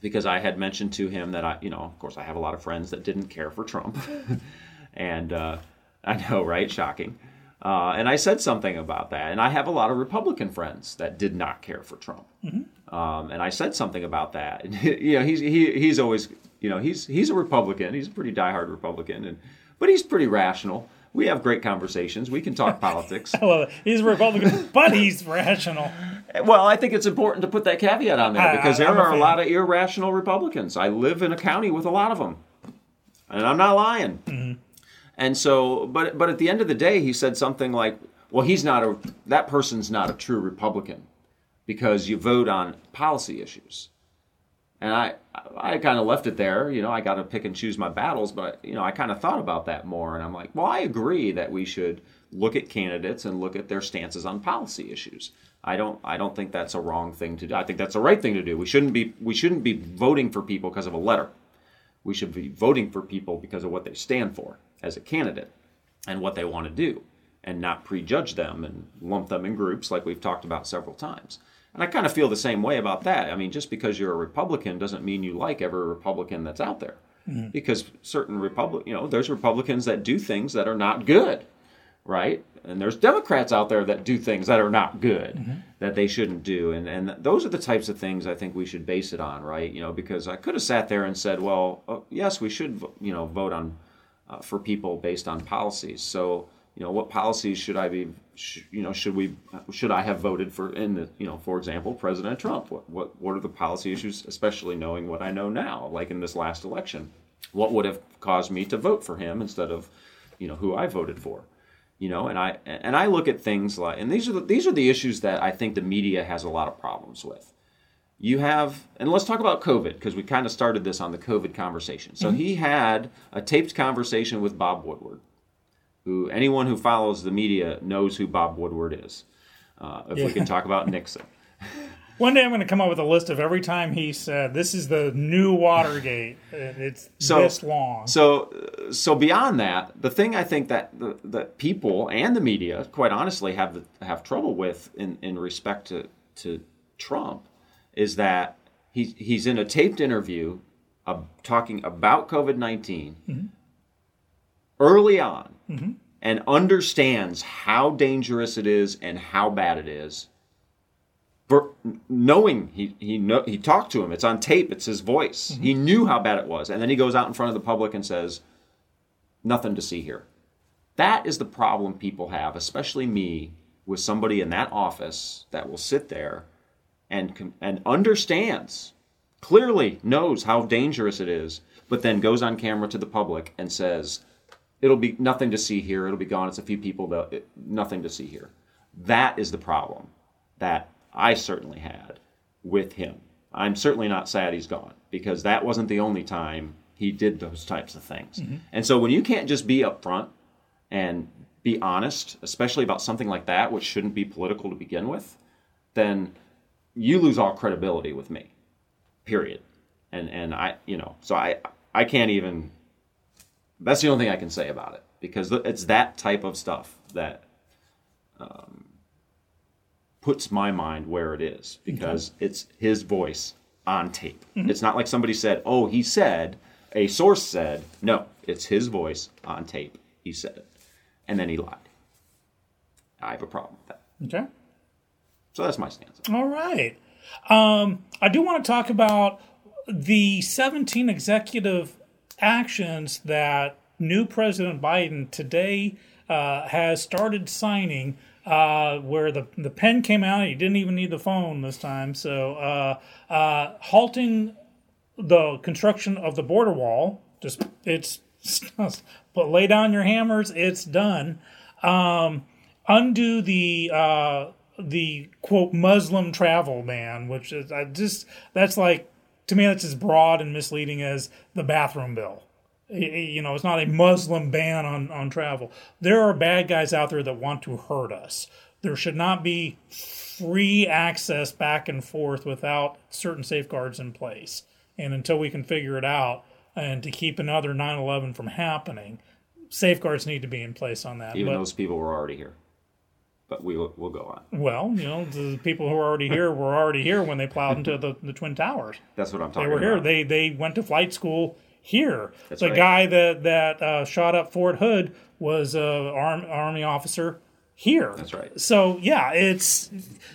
because I had mentioned to him that I, you know, of course, I have a lot of friends that didn't care for Trump, and uh, I know, right? Shocking. Uh, and I said something about that, and I have a lot of Republican friends that did not care for Trump, mm-hmm. um, and I said something about that. And, you know, he's he, he's always, you know, he's he's a Republican. He's a pretty diehard Republican, and but he's pretty rational we have great conversations. We can talk politics. I love it. He's a Republican, but he's rational. Well, I think it's important to put that caveat on there because there are a, a lot of irrational Republicans. I live in a county with a lot of them, and I'm not lying. Mm-hmm. And so, but but at the end of the day, he said something like, "Well, he's not a that person's not a true Republican because you vote on policy issues." And I, I kind of left it there. You know, I got to pick and choose my battles, but you know, I kind of thought about that more, and I'm like, well, I agree that we should look at candidates and look at their stances on policy issues. I don't, I don't think that's a wrong thing to do. I think that's the right thing to do. We shouldn't be, we shouldn't be voting for people because of a letter. We should be voting for people because of what they stand for as a candidate and what they want to do, and not prejudge them and lump them in groups like we've talked about several times. And I kind of feel the same way about that. I mean, just because you're a Republican doesn't mean you like every Republican that's out there. Mm-hmm. Because certain Republic, you know, there's Republicans that do things that are not good, right? And there's Democrats out there that do things that are not good mm-hmm. that they shouldn't do. And and those are the types of things I think we should base it on, right? You know, because I could have sat there and said, well, uh, yes, we should, you know, vote on uh, for people based on policies. So you know, what policies should I be, sh- you know, should we, should I have voted for in the, you know, for example, President Trump? What, what, what are the policy issues, especially knowing what I know now, like in this last election? What would have caused me to vote for him instead of, you know, who I voted for? You know, and I and I look at things like, and these are the, these are the issues that I think the media has a lot of problems with. You have, and let's talk about COVID because we kind of started this on the COVID conversation. So mm-hmm. he had a taped conversation with Bob Woodward who anyone who follows the media knows who Bob Woodward is. Uh, if yeah. we can talk about Nixon. One day I'm going to come up with a list of every time he said, "This is the new Watergate." it's so, this long. So, so beyond that, the thing I think that the, that people and the media, quite honestly, have have trouble with in, in respect to to Trump, is that he's he's in a taped interview, uh, talking about COVID 19 mm-hmm. early on, mm-hmm. and understands how dangerous it is and how bad it is. For knowing he he know, he talked to him, it's on tape, it's his voice. Mm-hmm. He knew how bad it was, and then he goes out in front of the public and says, "Nothing to see here." That is the problem people have, especially me, with somebody in that office that will sit there and and understands clearly knows how dangerous it is, but then goes on camera to the public and says, it'll be nothing to see here. It'll be gone. It's a few people that it, nothing to see here. That is the problem that I certainly had with him. I'm certainly not sad he's gone because that wasn't the only time he did those types of things. Mm-hmm. And so when you can't just be upfront and be honest, especially about something like that, which shouldn't be political to begin with, then you lose all credibility with me. Period. And and I, you know, so I I can't even. That's the only thing I can say about it because it's that type of stuff that um, puts my mind where it is because it's his voice on tape. It's not like somebody said, "Oh, he said," a source said. No, it's his voice on tape. He said it, and then he lied. I have a problem with that. Okay. So that's my stance. All right. Um, I do want to talk about the 17 executive actions that new President Biden today uh, has started signing. Uh, where the the pen came out, he didn't even need the phone this time. So, uh, uh, halting the construction of the border wall. Just it's but lay down your hammers. It's done. Um, undo the uh, the quote Muslim travel ban, which is I just that's like to me that's as broad and misleading as the bathroom bill. You know, it's not a Muslim ban on on travel. There are bad guys out there that want to hurt us. There should not be free access back and forth without certain safeguards in place. And until we can figure it out, and to keep another 9/11 from happening, safeguards need to be in place on that. Even But- those people were already here, but we will we'll go on. well, you know, the people who are already here were already here when they plowed into the, the Twin Towers. That's what I'm talking about. They were here. about. They they went to flight school here. That's the right. guy that that uh, shot up Fort Hood was a arm, army officer here. That's right. So yeah, it's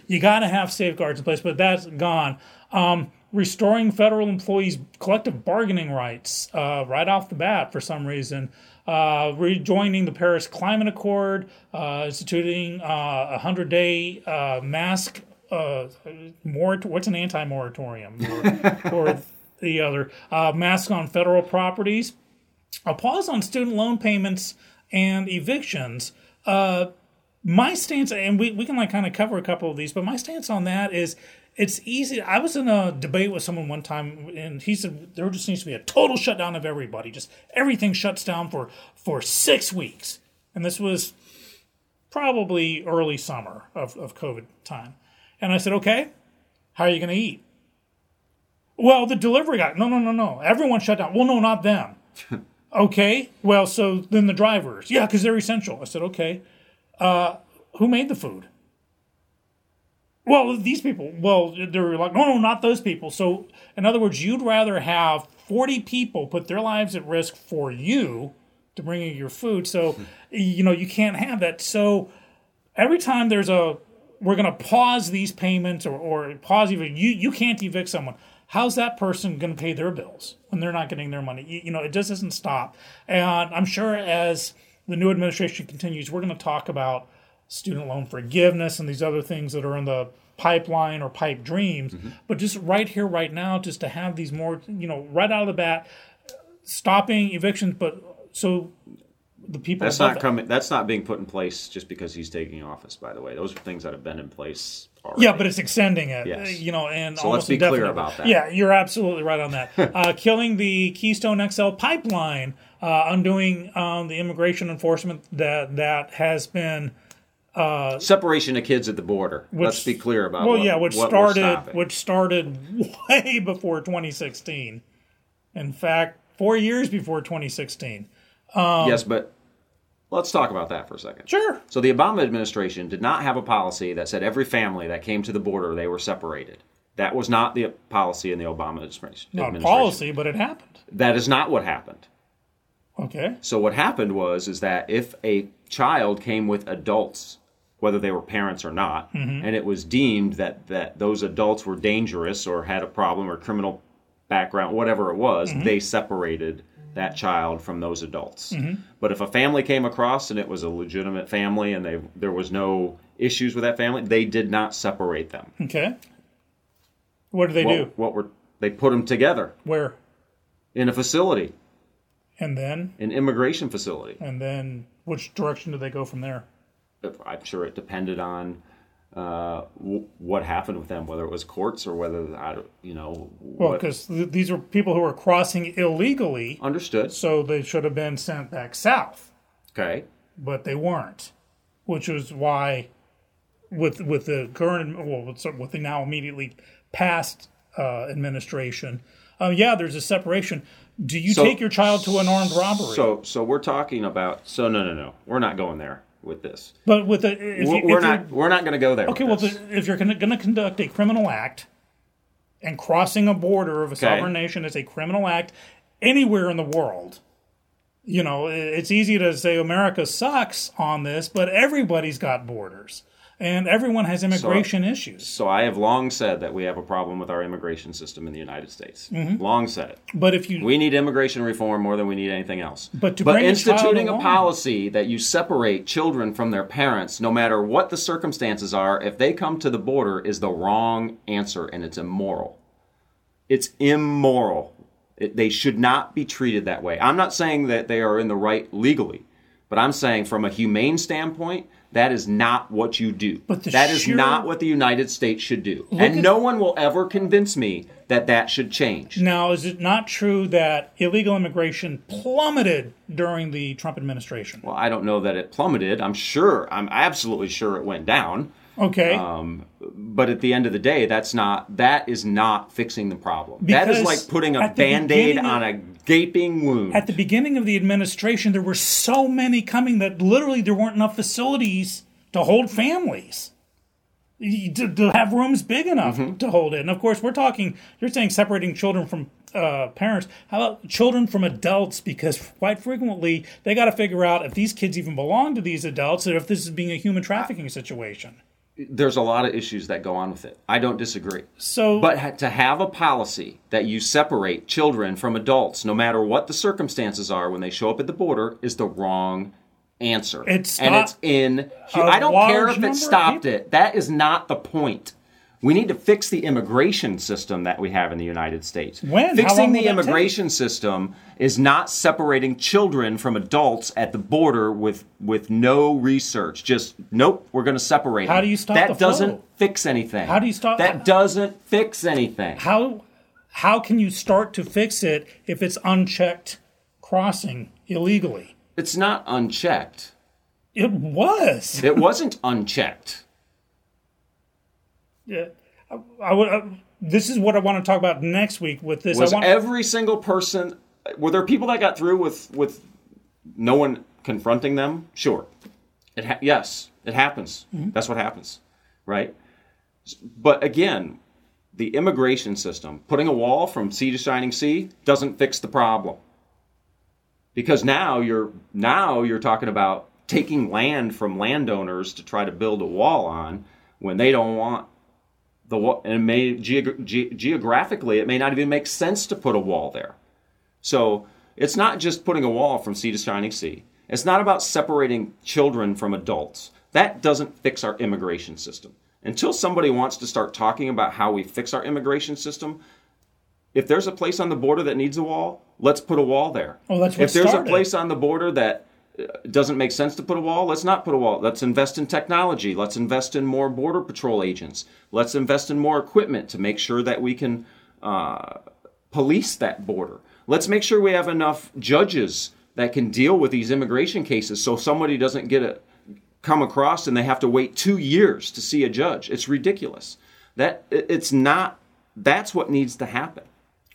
you got to have safeguards in place, but that's gone. Um, restoring federal employees' collective bargaining rights uh, right off the bat for some reason. Uh, rejoining the Paris Climate Accord, uh, instituting uh, a hundred day uh, mask uh, morat- what's an anti-moratorium? Or, or the other uh, mask on federal properties a pause on student loan payments and evictions. Uh, my stance and we, we can like kind of cover a couple of these but my stance on that is it's easy i was in a debate with someone one time and he said there just needs to be a total shutdown of everybody just everything shuts down for for six weeks and this was probably early summer of, of COVID time. And I said, okay, how are you going to eat? Well, the delivery guy, no, no, no, no. Everyone shut down. Well, no, not them. okay, well, so then the drivers, yeah, because they're essential. I said, okay, uh, who made the food? Well, these people. Well, they're like, no, no, not those people. So, in other words, you'd rather have 40 people put their lives at risk for you to bring you your food. So, you know, you can't have that. So, every time there's a, we're going to pause these payments or, or pause even, you, you can't evict someone. How's that person going to pay their bills when they're not getting their money? You, you know, it just doesn't stop. And I'm sure as the new administration continues, we're going to talk about student loan forgiveness and these other things that are in the pipeline or pipe dreams. But just right here, right now, just to have these more, you know, right out of the bat, stopping evictions, but so the people That's not coming. That's not being put in place just because he's taking office. By the way, those are things that have been in place already. Yeah, but it's extending it, Yes. you know, and So let's be clear about that. Yeah, you're absolutely right on that. uh, killing the Keystone XL pipeline, uh, undoing um, the immigration enforcement that that has been Uh, separation of kids at the border. Let's be clear about. well, what, yeah, which started which started way before 2016. In fact, four years before 2016. Um, yes, but let's talk about that for a second. Sure. So the Obama administration did not have a policy that said every family that came to the border they were separated. That was not the policy in the Obama administration. Not administration. policy, but it happened. That is not what happened. Okay. So what happened was is that if a child came with adults, whether they were parents or not, Mm-hmm. and it was deemed that that those adults were dangerous or had a problem or criminal background, whatever it was, Mm-hmm. they separated that child from those adults. Mm-hmm. But if a family came across and it was a legitimate family and they there was no issues with that family, they did not separate them. Okay. What did they what, do? what were they put them together Where? in a facility, And then? an immigration facility. And then which direction did they go from there? I'm sure it depended on uh, w- what happened with them, whether it was courts or whether I, you know, Well, because th- these are people who are crossing illegally, understood. so they should have been sent back south, Okay, but they weren't, which is why, with with the current, well, with, with the now immediately past uh, administration, um, yeah, there's a separation. Do you So- take your child to an armed robbery? so so we're talking about. So no, no, no, we're not going there with this. but with the if, We're, you, we're if not. We're not going to go there. Okay, well, this. if you're going to conduct a criminal act and crossing a border of a sovereign nation is a criminal act anywhere in the world, you know, it's easy to say America sucks on this, but everybody's got borders and everyone has immigration issues. So I have long said that we have a problem with our immigration system in the United States. Mm-hmm. Long said it. But if you We need immigration reform more than we need anything else. But to bring a instituting a policy that you separate children from their parents, no matter what the circumstances are, if they come to the border, is the wrong answer, and it's immoral. It's immoral. It, they should not be treated that way. I'm not saying that they are in the right legally, but I'm saying from a humane standpoint, that is not what you do. But the that is sheer- not what the United States should do. and at- no one will ever convince me that that should change. now is it not true that illegal immigration plummeted during the Trump administration? Well, I don't know that it plummeted. I'm sure, I'm absolutely sure it went down. Okay. Um, but at the end of the day, that's not that is not fixing the problem. that is like putting a band-aid of- on a gaping wound. at the beginning of the administration, there were so many coming that literally there weren't enough facilities to hold families. To, to have rooms big enough Mm-hmm. to hold it. And of course, we're talking, you're saying separating children from uh, parents. How about children from adults? Because quite frequently, they got to figure out if these kids even belong to these adults or if this is being a human trafficking situation. There's a lot of issues that go on with it. I don't disagree. So, But ha- to have a policy that you separate children from adults, no matter what the circumstances are when they show up at the border, is the wrong answer. It's and not it's in. I don't care if it stopped it. That is not the point. We need to fix the immigration system that we have in the United States. When? Fixing the immigration system is not separating children from adults at the border with with no research. Just nope, we're going to separate. How do you stop that? doesn't fix anything. How do you stop- That doesn't fix anything. how how can you start to fix it if it's unchecked crossing illegally? It's not unchecked. It was. It wasn't unchecked. Yeah, I, I would. I, this is what I want to talk about next week with this. Was I want, every single person? Were there people that got through with with no one confronting them? Sure. It ha- yes, it happens. Mm-hmm. That's what happens, right? But again, the immigration system, putting a wall from sea to shining sea, doesn't fix the problem. Because now you're now you're talking about taking land from landowners to try to build a wall on when they don't want the wa- and it may geog- ge- geographically it may not even make sense to put a wall there. So it's not just putting a wall from sea to shining sea. It's not about separating children from adults. That doesn't fix our immigration system. Until somebody wants to start talking about how we fix our immigration system, if there's a place on the border that needs a wall, let's put a wall there. Well, that's if there's started. a place on the border that uh, doesn't make sense to put a wall, let's not put a wall. Let's invest in technology. Let's invest in more border patrol agents. Let's invest in more equipment to make sure that we can uh, police that border. Let's make sure we have enough judges that can deal with these immigration cases so somebody doesn't get a come across and they have to wait 2 years to see a judge. It's ridiculous. That it's not that's what needs to happen.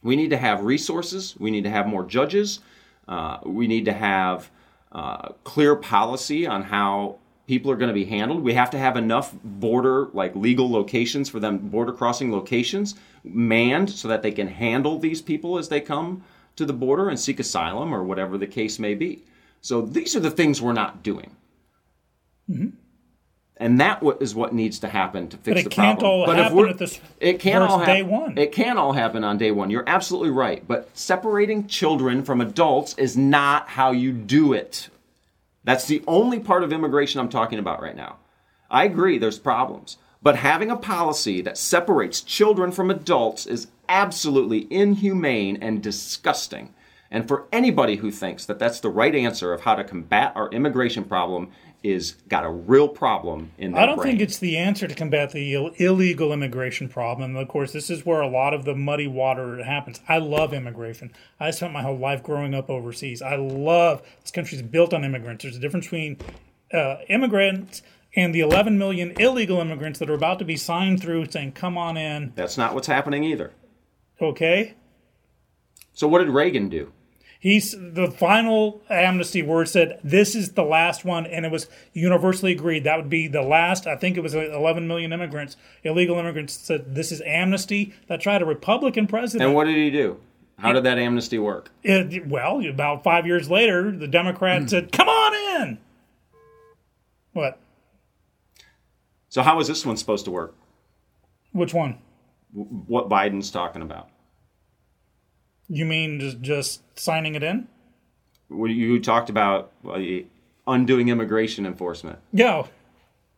We need to have resources, we need to have more judges, uh, we need to have uh, clear policy on how people are going to be handled. We have to have enough border, like legal locations for them, border crossing locations manned so that they can handle these people as they come to the border and seek asylum or whatever the case may be. So these are the things we're not doing. And that is what needs to happen to fix But it the can't problem. all but if happen we're- at this it can't all first hap- day one. It can all happen on day one. You're absolutely right. But separating children from adults is not how you do it. That's the only part of immigration I'm talking about right now. I agree, there's problems. But having a policy that separates children from adults is absolutely inhumane and disgusting. And for anybody who thinks that that's the right answer of how to combat our immigration problem is got a real problem in their I don't brain. think it's the answer to combat the Ill- illegal immigration problem. Of course, this is where a lot of the muddy water happens. I love immigration. I spent my whole life growing up overseas. I love this country's built on immigrants. There's a difference between uh, immigrants and the 11 million illegal immigrants that are about to be signed through saying, "Come on in." That's not what's happening either. Okay. So what did Reagan do? He's the final amnesty word said this is the last one, and it was universally agreed that would be the last. I think it was uh, 11 million immigrants, illegal immigrants, said this is amnesty. That tried a Republican president. And what did he do? How did that amnesty work? It- well, about five years later, the Democrats hmm. said, "Come on in." What? So how is this one supposed to work? Which one? What Biden's talking about? You mean just, just signing it in? Well, You talked about uh, undoing immigration enforcement, Yeah,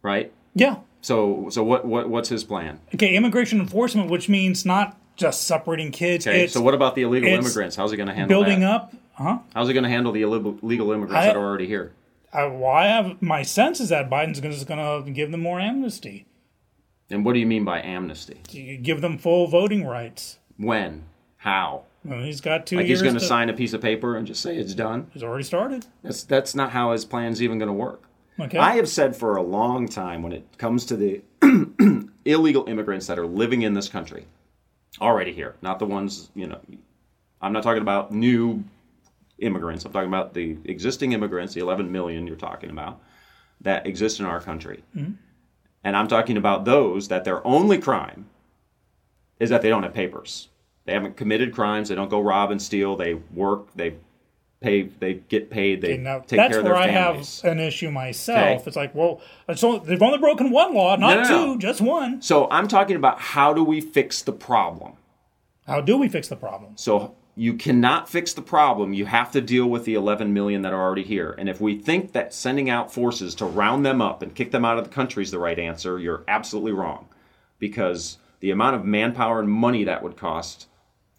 right? yeah. So, so what, what, what's his plan? Okay, immigration enforcement, which means not just separating kids. Okay, so what about the illegal immigrants? How's he going to handle building that? up. Huh? How's he going to handle the illegal immigrants I- that are already here? I, well, I have my sense is that Biden's just going to give them more amnesty, And what do you mean by amnesty? You give them full voting rights. When? How? Well, he's got two Like he's going to sign a piece of paper and just say it's done? He's already started. That's that's not how his plan's even going to work. Okay. I have said for a long time when it comes to the illegal immigrants that are living in this country already here, not the ones, you know, I'm not talking about new immigrants. I'm talking about the existing immigrants, the 11 million you're talking about that exist in our country. Mm-hmm. And I'm talking about those that their only crime is that they don't have papers. They haven't committed crimes. They don't go rob and steal. They work. They pay. They get paid. They now, take care of their families. That's where I have an issue myself. Okay. It's like, well, it's only, they've only broken one law, not No, no, two, no. just one. So I'm talking about how do we fix the problem? How do we fix the problem? So you cannot fix the problem. You have to deal with the 11 million that are already here. And if we think that sending out forces to round them up and kick them out of the country is the right answer, you're absolutely wrong. Because the amount of manpower and money that would cost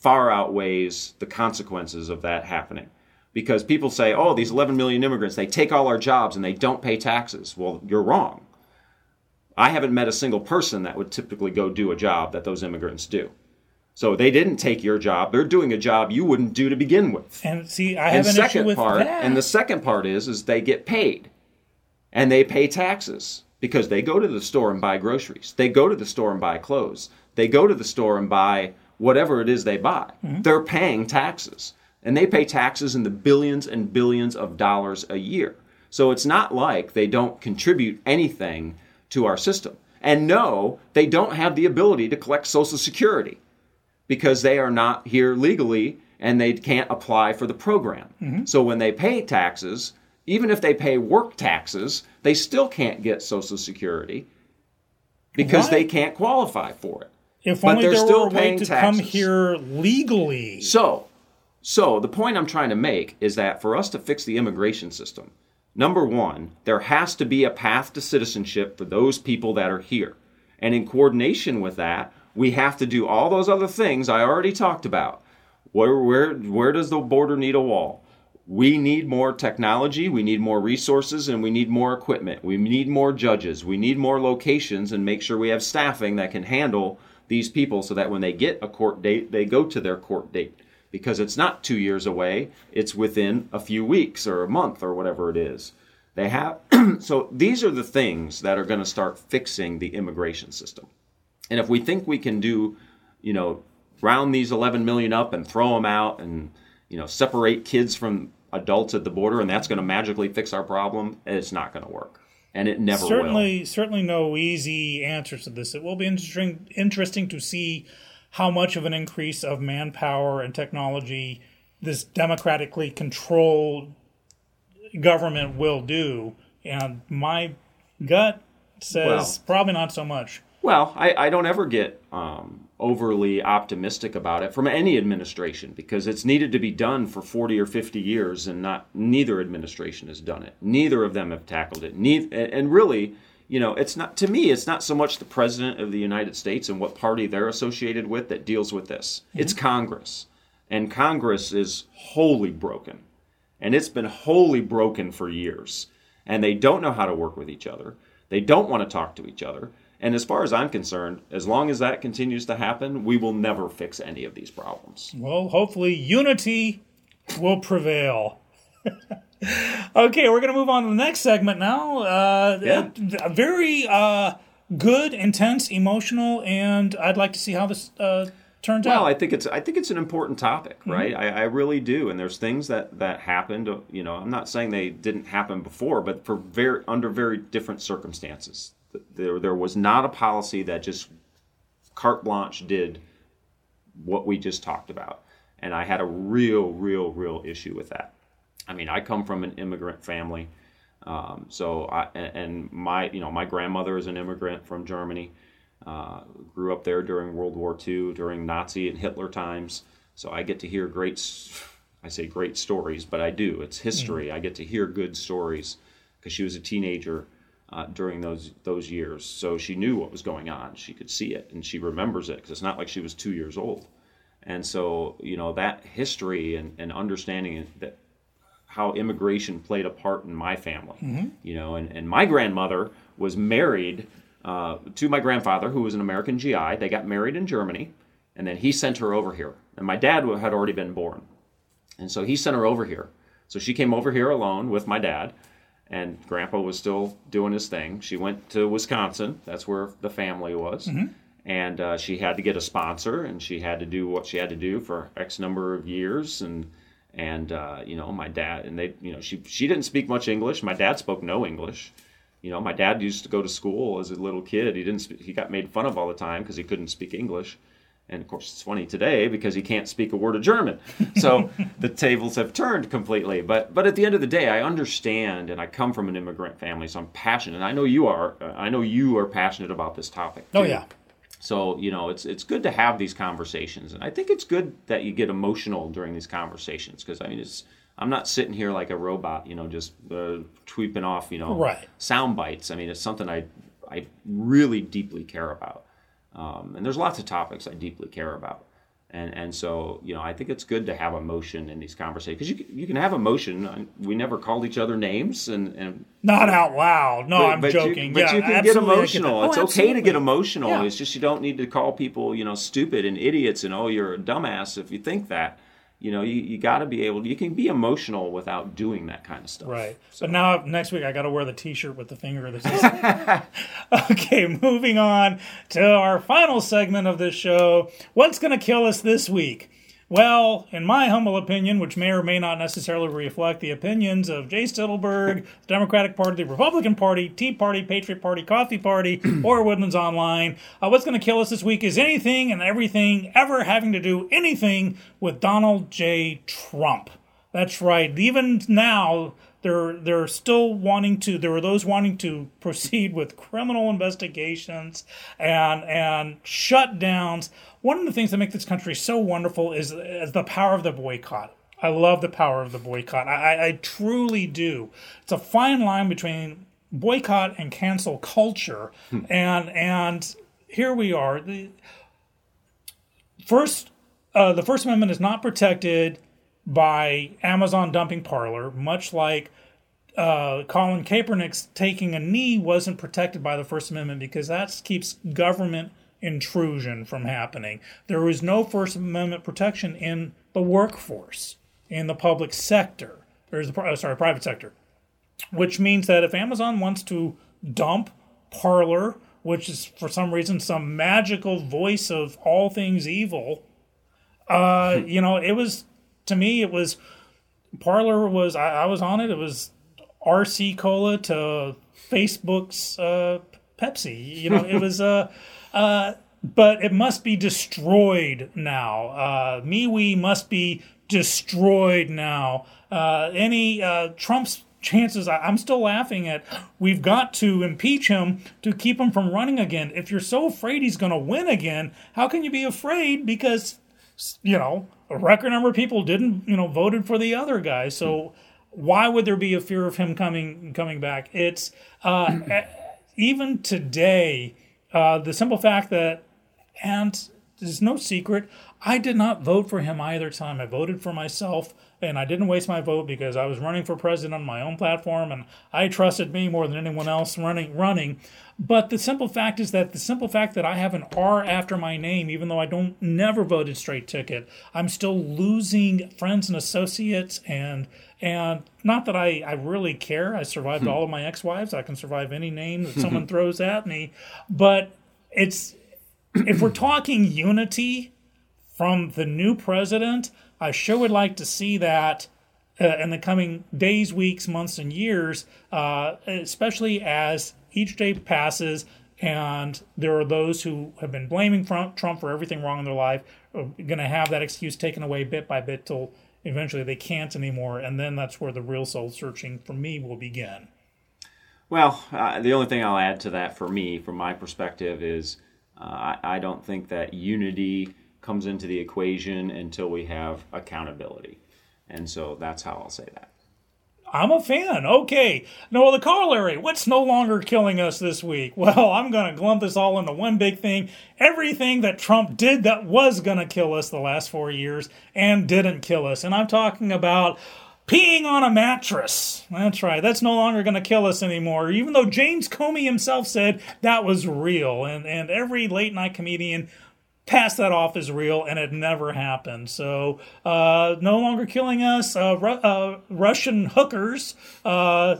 far outweighs the consequences of that happening. Because people say, oh, these 11 million immigrants, they take all our jobs and they don't pay taxes. Well, you're wrong. I haven't met a single person that would typically go do a job that those immigrants do. So they didn't take your job. They're doing a job you wouldn't do to begin with. And see, I And have an issue second with part, that. and the second part is, is they get paid, and they pay taxes because they go to the store and buy groceries. They go to the store and buy clothes. They go to the store and buy whatever it is they buy. Mm-hmm. They're paying taxes, and they pay taxes in the billions and billions of dollars a year. So it's not like they don't contribute anything to our system. And no, they don't have the ability to collect Social Security because they are not here legally and they can't apply for the program. So when they pay taxes, even if they pay work taxes, they still can't get Social Security because Why? they can't qualify for it. If but only they're there still were a way paying to come here legally. So, so the point I'm trying to make is that for us to fix the immigration system, number one, there has to be a path to citizenship for those people that are here. And in coordination with that, we have to do all those other things I already talked about. Where, where, where does the border need a wall? We need more technology, we need more resources, and we need more equipment. We need more judges, we need more locations, and make sure we have staffing that can handle these people so that when they get a court date, they go to their court date. Because it's not two years away, it's within a few weeks or a month or whatever it is. They have so these are the things that are going to start fixing the immigration system. And if we think we can do, you know, round these 11 million up and throw them out and, you know, separate kids from adults at the border and that's going to magically fix our problem, it's not going to work. And it never will. certainly, certainly no easy answers to this. It will be interesting, interesting to see how much of an increase of manpower and technology this democratically controlled government will do. And my gut says Well- probably not so much. Well, I, I don't ever get um, overly optimistic about it from any administration because it's needed to be done for 40 or 50 years and not neither administration has done it. Neither of them have tackled it. Neither, and really, you know, it's not to me it's not so much the president of the United States and what party they're associated with that deals with this. It's Congress. And Congress is wholly broken. And it's been wholly broken for years. And they don't know how to work with each other. They don't want to talk to each other. And as far as I'm concerned, as long as that continues to happen, we will never fix any of these problems. Well, hopefully, unity will prevail. okay, we're going to move on to the next segment now. Uh, Yeah. a, a very uh, good, intense, emotional, and I'd like to see how this uh, turns Well, out. Well, I think it's I think it's an important topic, Mm-hmm. right? I, I really do. And there's things that that happened. You know, I'm not saying they didn't happen before, but for very under very different circumstances. There there was not a policy that just carte blanche did what we just talked about, and I had a real, real, real issue with that. I mean, I come from an immigrant family, um, so I and, my you know my grandmother is an immigrant from Germany. Uh, grew up there during World War II, during Nazi and Hitler times. So I get to hear great, I say great stories, but I do. It's history. I get to hear good stories because she was a teenager uh, during those those years. So she knew what was going on. She could see it, and she remembers it because it's not like she was two years old. And so you know that history and, and understanding that how immigration played a part in my family. You know, and, and my grandmother was married uh, to my grandfather, who was an American GI. They got married in Germany, and then he sent her over here. And my dad had already been born, and so he sent her over here. So she came over here alone with my dad, and Grandpa was still doing his thing. She went to Wisconsin. That's where the family was. And uh, she had to get a sponsor, and she had to do what she had to do for X number of years. And and uh, you know, my dad and they, you know, she she didn't speak much English. My dad spoke no English. You know, my dad used to go to school as a little kid. He didn't. Speak, he got made fun of all the time because he couldn't speak English. And of course, it's funny today because he can't speak a word of German. So the tables have turned completely. But but at the end of the day, I understand, and I come from an immigrant family, so I'm passionate. And I know you are. uh, I know you are passionate about this topic. oh yeah, So you know, it's it's good to have these conversations, and I think it's good that you get emotional during these conversations because I mean, it's I'm not sitting here like a robot, you know, just uh, tweeping off, you know, Right. sound bites. I mean, it's something I I really deeply care about, um, and there's lots of topics I deeply care about. And, and so you know I think it's good to have emotion in these conversations because you can, you can have emotion. We never called each other names, and, and not out loud. No, I'm but joking. You, but yeah, you can get absolutely, I emotional. it's Oh, okay to get emotional. Yeah. It's just you don't need to call people, you know, stupid and idiots and oh, you're a dumbass if you think that. You know, you, you got to be able. You can be emotional without doing that kind of stuff. Right. But now next week I got to wear the T-shirt with the finger that says. okay, moving on to our final segment of this show. What's going to kill us this week? Well, in my humble opinion, which may or may not necessarily reflect the opinions of Jay Stittleberg, the Democratic Party, the Republican Party, Tea Party, Patriot Party, Coffee Party, or Woodlands Online, uh, what's going to kill us this week is anything and everything ever having to do anything with Donald J. Trump. That's right. Even now, they're they're still wanting to. There are those wanting to proceed with criminal investigations and and shutdowns. One of the things that make this country so wonderful is, is the power of the boycott. I love the power of the boycott. I, I, I truly do. It's a fine line between boycott and cancel culture, and and here we are. The, first, uh, the First Amendment is not protected by Amazon dumping Parler, much like uh, Colin Kaepernick's taking a knee wasn't protected by the First Amendment because that keeps government intrusion from happening. There is no First Amendment protection in the workforce, in the public sector, or the uh, sorry, private sector, which means that if Amazon wants to dump Parler, which is for some reason some magical voice of all things evil, uh, you know, it was to me it was Parler was I, I was on it. It was RC Cola to Facebook's uh, Pepsi. You know, it was uh, uh, but it must be destroyed now. Uh, MeWe must be destroyed now. Uh, any uh, Trump's chances, I, I'm still laughing at. We've got to impeach him to keep him from running again. If you're so afraid he's going to win again, how can you be afraid? Because you know a record number of people didn't you know voted for the other guy. So why would there be a fear of him coming coming back? It's uh, even today uh, the simple fact that and there's no secret I did not vote for him either time. I voted for myself, and I didn't waste my vote because I was running for president on my own platform, and I trusted me more than anyone else running. Running, but the simple fact is that the simple fact that I have an R after my name, even though I don't never voted straight ticket, I'm still losing friends and associates and and not that I, I really care. I survived all of my ex-wives. I can survive any name that someone throws at me. But it's if we're talking unity from the new president, I sure would like to see that uh, in the coming days, weeks, months, and years, uh, especially as each day passes and there are those who have been blaming Trump, for everything wrong in their life, are going to have that excuse taken away bit by bit till eventually they can't anymore. And then that's where the real soul searching for me will begin. Well, uh, the only thing I'll add to that for me, from my perspective, is uh, I, I don't think that unity comes into the equation until we have accountability. And so that's how I'll say that. I'm a fan. Okay. No, the corollary. What's no longer killing us this week? Well, I'm going to lump this all into one big thing. Everything that Trump did that was going to kill us the last four years and didn't kill us. And I'm talking about peeing on a mattress. That's right. That's no longer going to kill us anymore. Even though James Comey himself said that was real. And, and every late night comedian pass that off as real, and it never happened. So, uh, no longer killing us. Uh, Ru- uh, Russian hookers. Uh,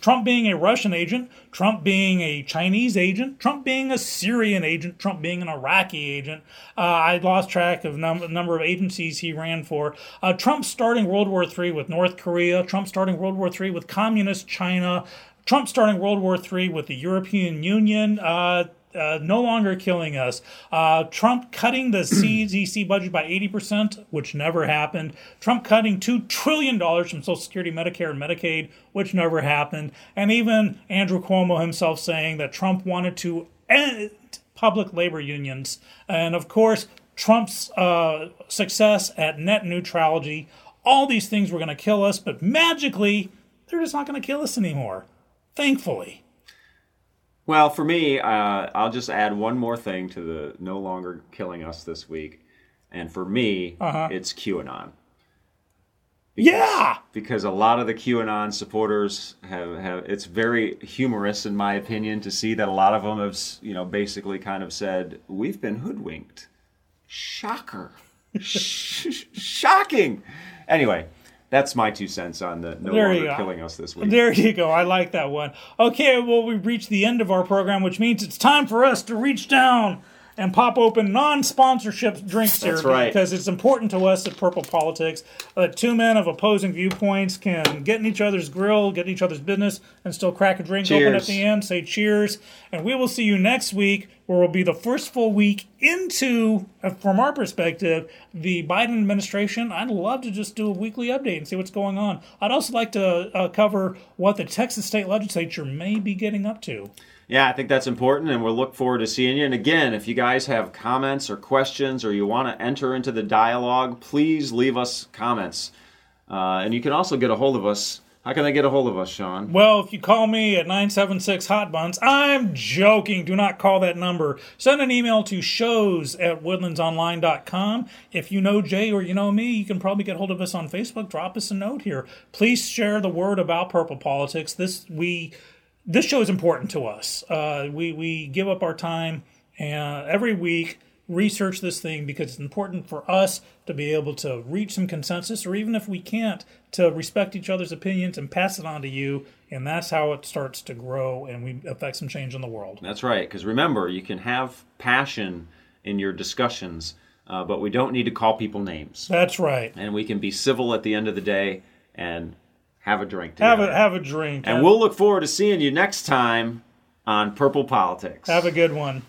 Trump being a Russian agent, Trump being a Chinese agent, Trump being a Syrian agent, Trump being an Iraqi agent. Uh, I lost track of num- number of agencies he ran for. Uh, Trump starting World War III with North Korea. Trump starting World War III with Communist China. Trump starting World War III with the European Union. Uh, uh, no longer killing us. Uh, Trump cutting the CDC budget by 80%, which never happened. Trump cutting $2 trillion from Social Security, Medicare, and Medicaid, which never happened. And even Andrew Cuomo himself saying that Trump wanted to end public labor unions. And of course, Trump's uh, success at net neutrality. All these things were going to kill us, but magically, they're just not going to kill us anymore. Thankfully. Well, for me, uh, I'll just add one more thing to the no longer killing us this week. And for me, Uh-huh. it's QAnon. Yeah! Because a lot of the QAnon supporters have, have, it's very humorous in my opinion to see that a lot of them have, you know, basically kind of said, we've been hoodwinked. Shocker. Sh- shocking. Anyway, that's my two cents on the no There longer killing us this week. There you go. I like that one. Okay, well, we've reached the end of our program, which means it's time for us to reach down and pop open non-sponsorship drinks here right. because it's important to us at Purple Politics that two men of opposing viewpoints can get in each other's grill, get in each other's business, and still crack a drink open at the end. Say cheers, and we will see you next week, where we'll be the first full week into, uh, from our perspective, the Biden administration. I'd love to just do a weekly update and see what's going on. I'd also like to uh, cover what the Texas state legislature may be getting up to. Yeah, I think that's important, and we'll look forward to seeing you. And again, if you guys have comments or questions, or you want to enter into the dialogue, please leave us comments. Uh, and you can also get a hold of us. How can they get a hold of us, Sean? Well, if you call me at 976 Hot Buns, I'm joking. Do not call that number. Send an email to shows at woodlandsonline.com. If you know Jay or you know me, you can probably get a hold of us on Facebook. Drop us a note here. Please share the word about Purple Politics. This we this show is important to us. Uh, we we give up our time and every week research this thing because it's important for us to be able to reach some consensus, or even if we can't, to respect each other's opinions and pass it on to you. And that's how it starts to grow and we affect some change in the world. That's right, because remember, you can have passion in your discussions, uh, but we don't need to call people names. That's right. And we can be civil at the end of the day and have a drink Have a have a drink. and have, we'll look forward to seeing you next time on Purple Politics. have a good one.